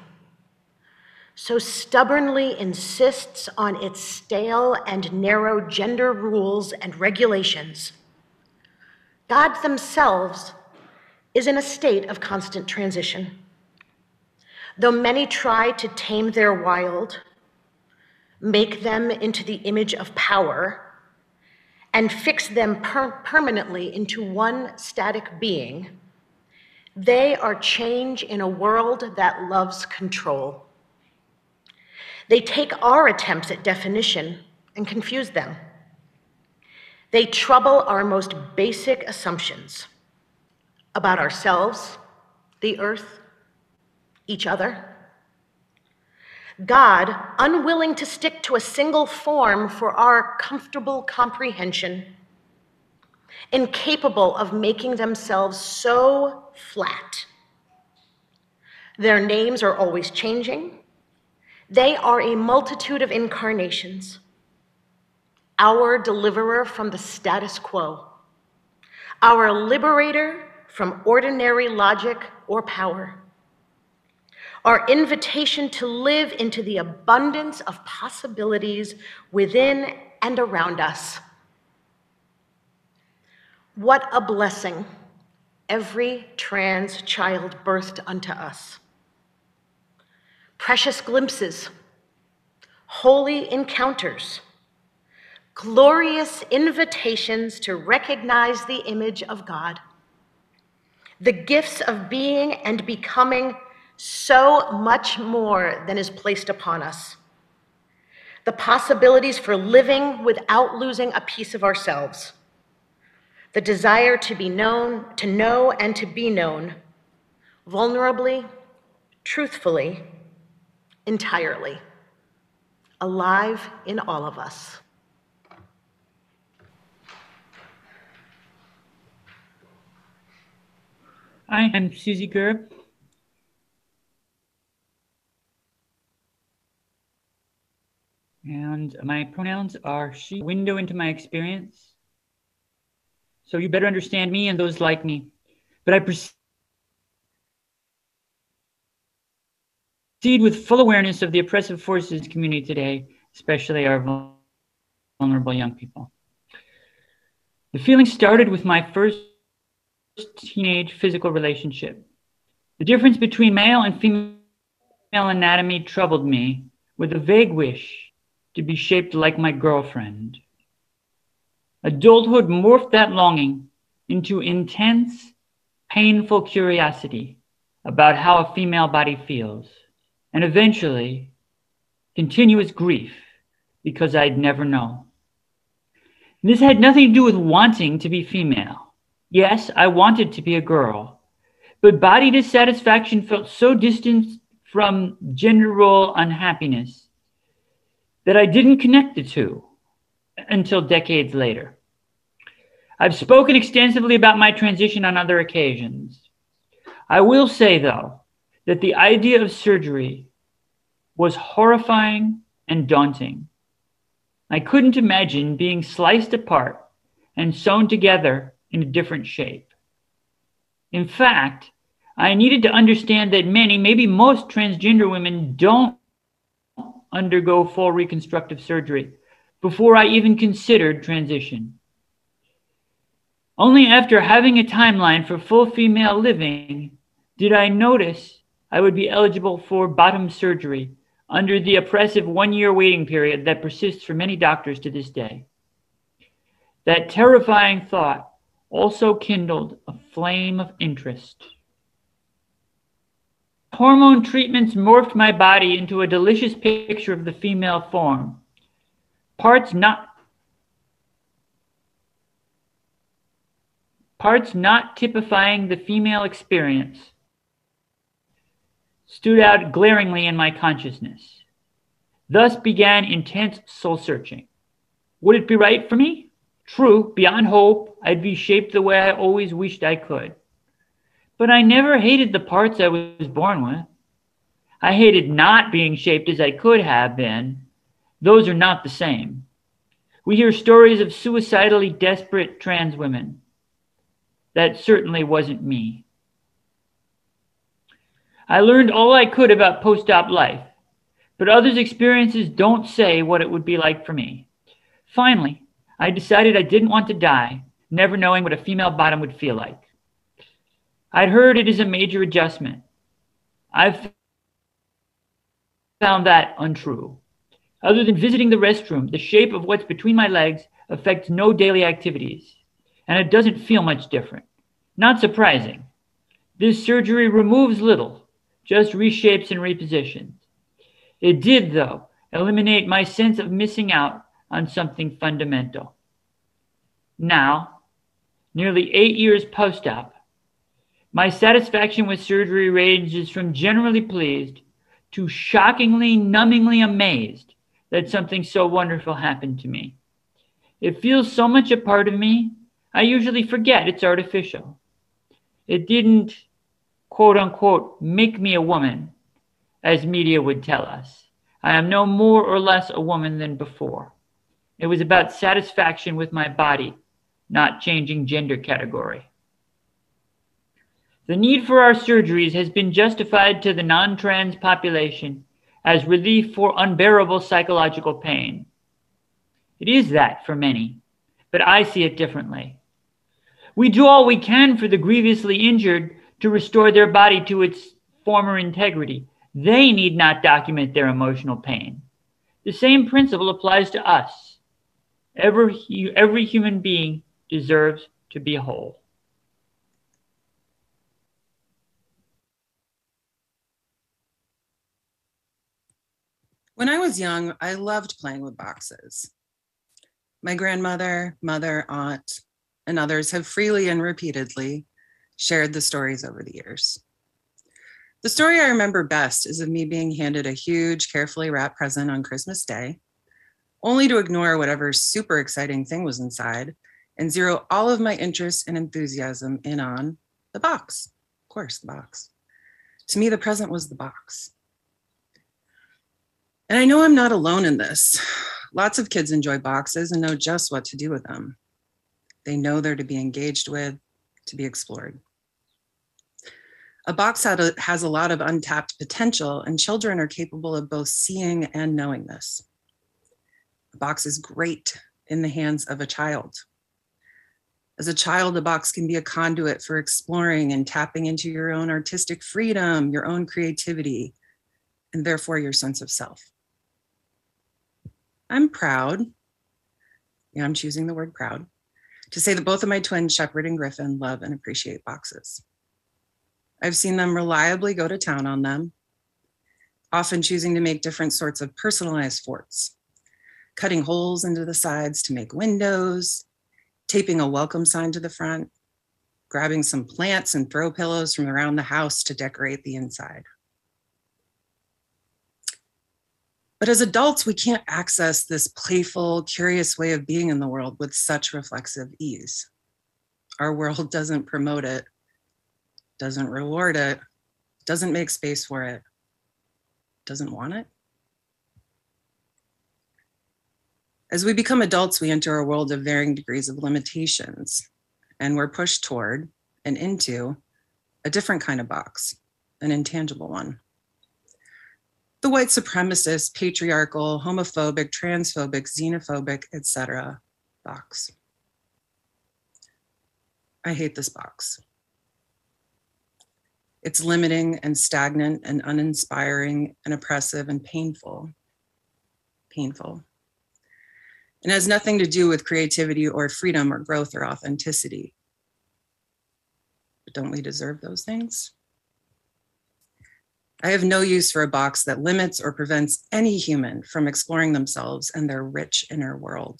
so stubbornly insists on its stale and narrow gender rules and regulations, God themselves is in a state of constant transition. Though many try to tame their wild, make them into the image of power, and fix them per permanently into one static being, they are change in a world that loves control. They take our attempts at definition and confuse them. They trouble our most basic assumptions about ourselves, the earth, each other. God, unwilling to stick to a single form for our comfortable comprehension, incapable of making themselves so flat. Their names are always changing, they are a multitude of incarnations, our deliverer from the status quo, our liberator from ordinary logic or power, our invitation to live into the abundance of possibilities within and around us. What a blessing every trans child birthed unto us precious glimpses, holy encounters, glorious invitations to recognize the image of God, the gifts of being and becoming so much more than is placed upon us, the possibilities for living without losing a piece of ourselves, the desire to be known, to know and to be known, vulnerably, truthfully, entirely, alive in all of us. Hi, I'm Suzi Gerb. And my pronouns are she, window into my experience. So you better understand me and those like me. But I perceive with full awareness of the oppressive forces community today, especially our vulnerable young people. The feeling started with my first teenage physical relationship. The difference between male and female anatomy troubled me with a vague wish to be shaped like my girlfriend. Adulthood morphed that longing into intense, painful curiosity about how a female body feels and eventually continuous grief because I'd never know. This had nothing to do with wanting to be female. Yes, I wanted to be a girl, but body dissatisfaction felt so distant from gender role unhappiness that I didn't connect the two until decades later. I've spoken extensively about my transition on other occasions. I will say, though, that the idea of surgery was horrifying and daunting. I couldn't imagine being sliced apart and sewn together in a different shape. In fact, I needed to understand that many, maybe most transgender women don't undergo full reconstructive surgery before I even considered transition. Only after having a timeline for full female living did I notice I would be eligible for bottom surgery under the oppressive one year waiting period that persists for many doctors to this day. That terrifying thought also kindled a flame of interest. Hormone treatments morphed my body into a delicious picture of the female form. Parts not parts not typifying the female experience stood out glaringly in my consciousness. Thus began intense soul searching. Would it be right for me? True, beyond hope, I'd be shaped the way I always wished I could. But I never hated the parts I was born with. I hated not being shaped as I could have been. Those are not the same. We hear stories of suicidally desperate trans women. That certainly wasn't me. I learned all I could about post op life, but others' experiences don't say what it would be like for me. Finally, I decided I didn't want to die, never knowing what a female bottom would feel like. I'd heard it is a major adjustment. I've found that untrue. Other than visiting the restroom, the shape of what's between my legs affects no daily activities, and it doesn't feel much different. Not surprising. This surgery removes little, just reshapes and repositions. It did, though, eliminate my sense of missing out on something fundamental. Now, nearly eight years post op, my satisfaction with surgery ranges from generally pleased to shockingly, numbingly amazed that something so wonderful happened to me. It feels so much a part of me, I usually forget it's artificial. It didn't, quote unquote, make me a woman, as media would tell us. I am no more or less a woman than before. It was about satisfaction with my body, not changing gender category. The need for our surgeries has been justified to the non trans population as relief for unbearable psychological pain. It is that for many, but I see it differently. We do all we can for the grievously injured to restore their body to its former integrity. They need not document their emotional pain. The same principle applies to us. Every, every human being deserves to be whole. When I was young, I loved playing with boxes. My grandmother, mother, aunt, and others have freely and repeatedly shared the stories over the years. The story I remember best is of me being handed a huge, carefully wrapped present on Christmas Day, only to ignore whatever super exciting thing was inside and zero all of my interest and enthusiasm in on the box. Of course, the box. To me, the present was the box. And I know I'm not alone in this. Lots of kids enjoy boxes and know just what to do with them. They know they're to be engaged with, to be explored. A box has a lot of untapped potential, and children are capable of both seeing and knowing this. A box is great in the hands of a child. As a child, a box can be a conduit for exploring and tapping into your own artistic freedom, your own creativity, and therefore your sense of self. I'm proud, yeah, I'm choosing the word proud, to say that both of my twins, Shepherd and Griffin, love and appreciate boxes. I've seen them reliably go to town on them, often choosing to make different sorts of personalized forts. cutting holes into the sides to make windows, taping a welcome sign to the front, grabbing some plants and throw pillows from around the house to decorate the inside. But as adults, we can't access this playful, curious way of being in the world with such reflexive ease. Our world doesn't promote it, doesn't reward it, doesn't make space for it, doesn't want it. As we become adults, we enter a world of varying degrees of limitations, and we're pushed toward and into a different kind of box, an intangible one. The white supremacist, patriarchal, homophobic, transphobic, xenophobic, etc. box. I hate this box. It's limiting and stagnant and uninspiring and oppressive and painful. Painful. And has nothing to do with creativity or freedom or growth or authenticity. But don't we deserve those things? I have no use for a box that limits or prevents any human from exploring themselves and their rich inner world.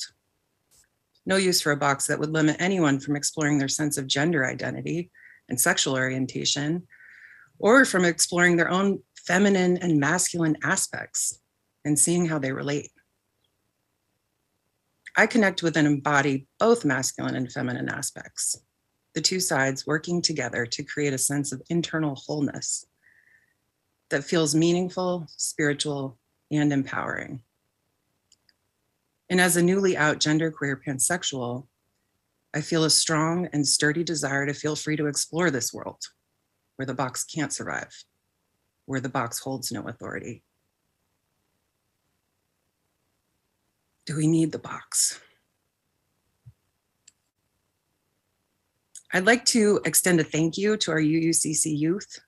No use for a box that would limit anyone from exploring their sense of gender identity and sexual orientation, or from exploring their own feminine and masculine aspects and seeing how they relate. I connect with and embody both masculine and feminine aspects, the two sides working together to create a sense of internal wholeness that feels meaningful, spiritual, and empowering. And as a newly out genderqueer pansexual, I feel a strong and sturdy desire to feel free to explore this world where the box can't survive, where the box holds no authority. Do we need the box? I'd like to extend a thank you to our UUCC youth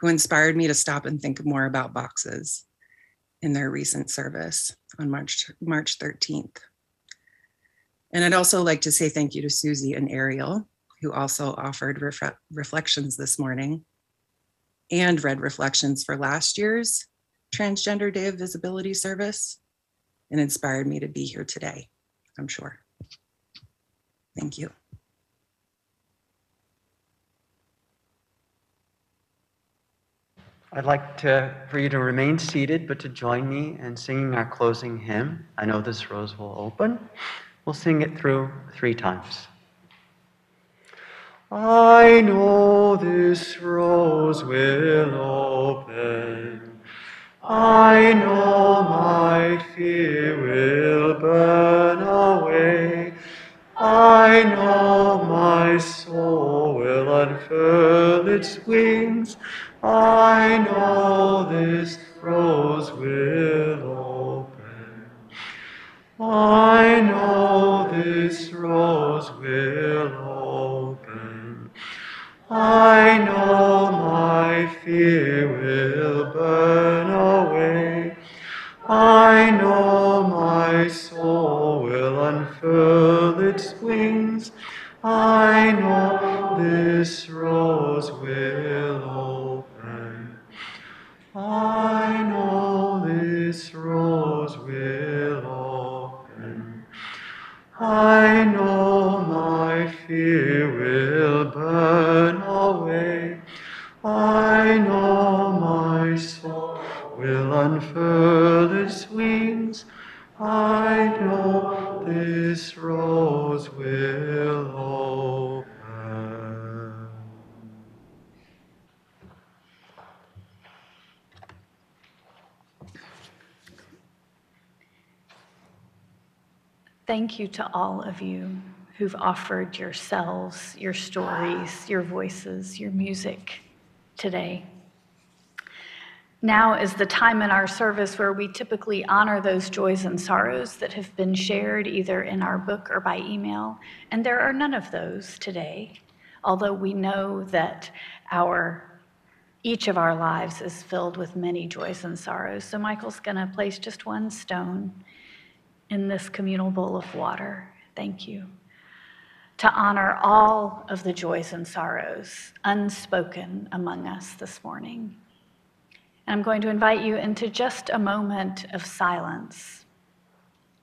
who inspired me to stop and think more about boxes in their recent service on March, March 13th. And I'd also like to say thank you to Suzi and Ariel, who also offered ref- reflections this morning and read reflections for last year's Transgender Day of Visibility service and inspired me to be here today, I'm sure. Thank you. I'd like to, for you to remain seated, but to join me in singing our closing hymn. I know this rose will open. We'll sing it through three times. I know this rose will open. I know my fear will burn away. I know my soul will unfurl its wings. I know this rose will open. I know this rose will open. I know my fear will burn away. I know my soul will unfurl its wings. I know this to all of you who've offered yourselves, your stories, your voices, your music today. Now is the time in our service where we typically honor those joys and sorrows that have been shared either in our book or by email, and there are none of those today, although we know that our each of our lives is filled with many joys and sorrows. So Michael's going to place just one stone in this communal bowl of water. Thank you. To honor all of the joys and sorrows unspoken among us this morning. And I'm going to invite you into just a moment of silence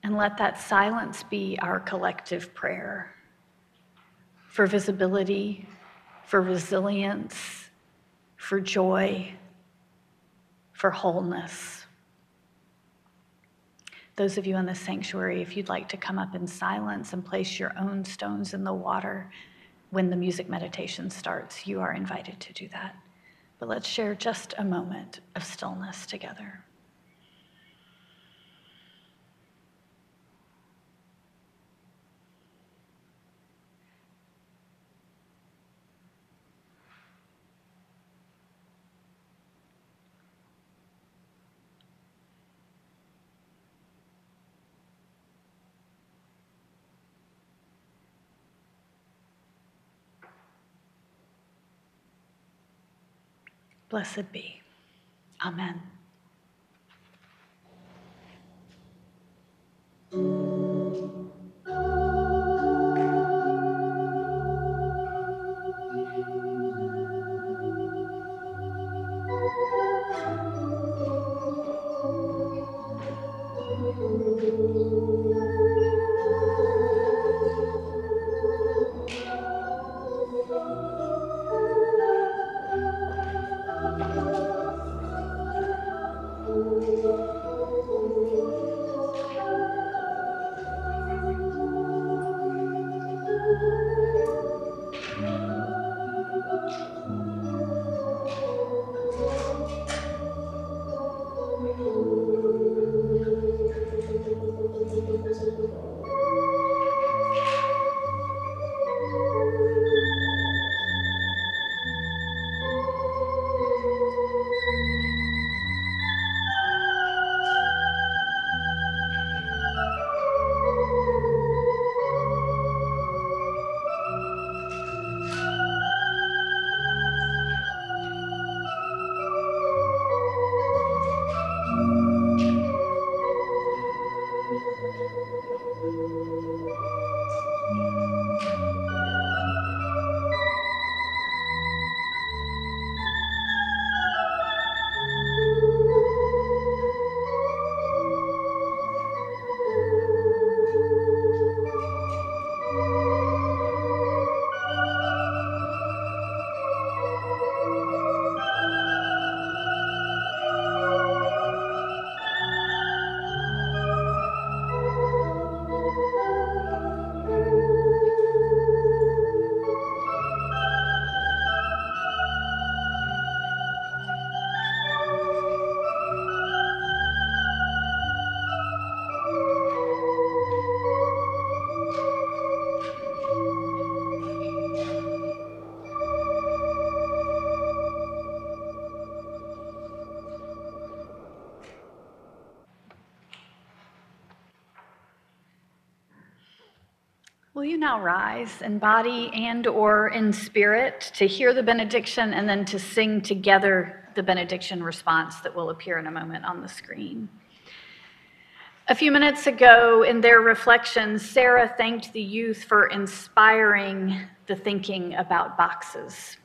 And let that silence be our collective prayer for visibility, for resilience, for joy, for wholeness. Those of you in the sanctuary, if you'd like to come up in silence and place your own stones in the water when the music meditation starts, you are invited to do that. But let's share just a moment of stillness together. Blessed be. Amen. Will you now rise in body and or in spirit to hear the benediction and then to sing together the benediction response that will appear in a moment on the screen. A few minutes ago, in their reflections, Sara thanked the youth for inspiring the thinking about boxes.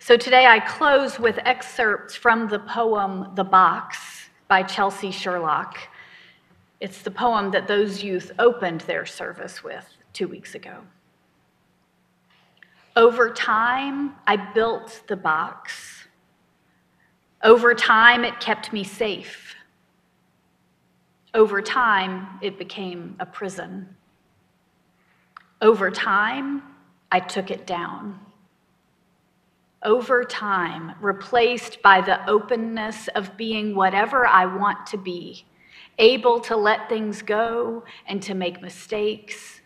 So today I close with excerpts from the poem The Box by Chelsea Sherlock. It's the poem that those youth opened their service with two weeks ago. Over time, I built the box. Over time, it kept me safe. Over time, it became a prison. Over time, I took it down. Over time, replaced by the openness of being whatever I want to be, able to let things go and to make mistakes.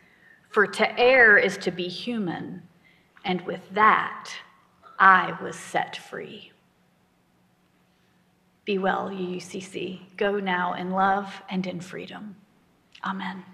For to err is to be human, and with that, I was set free. Be well, UUCC. Go now in love and in freedom. Amen.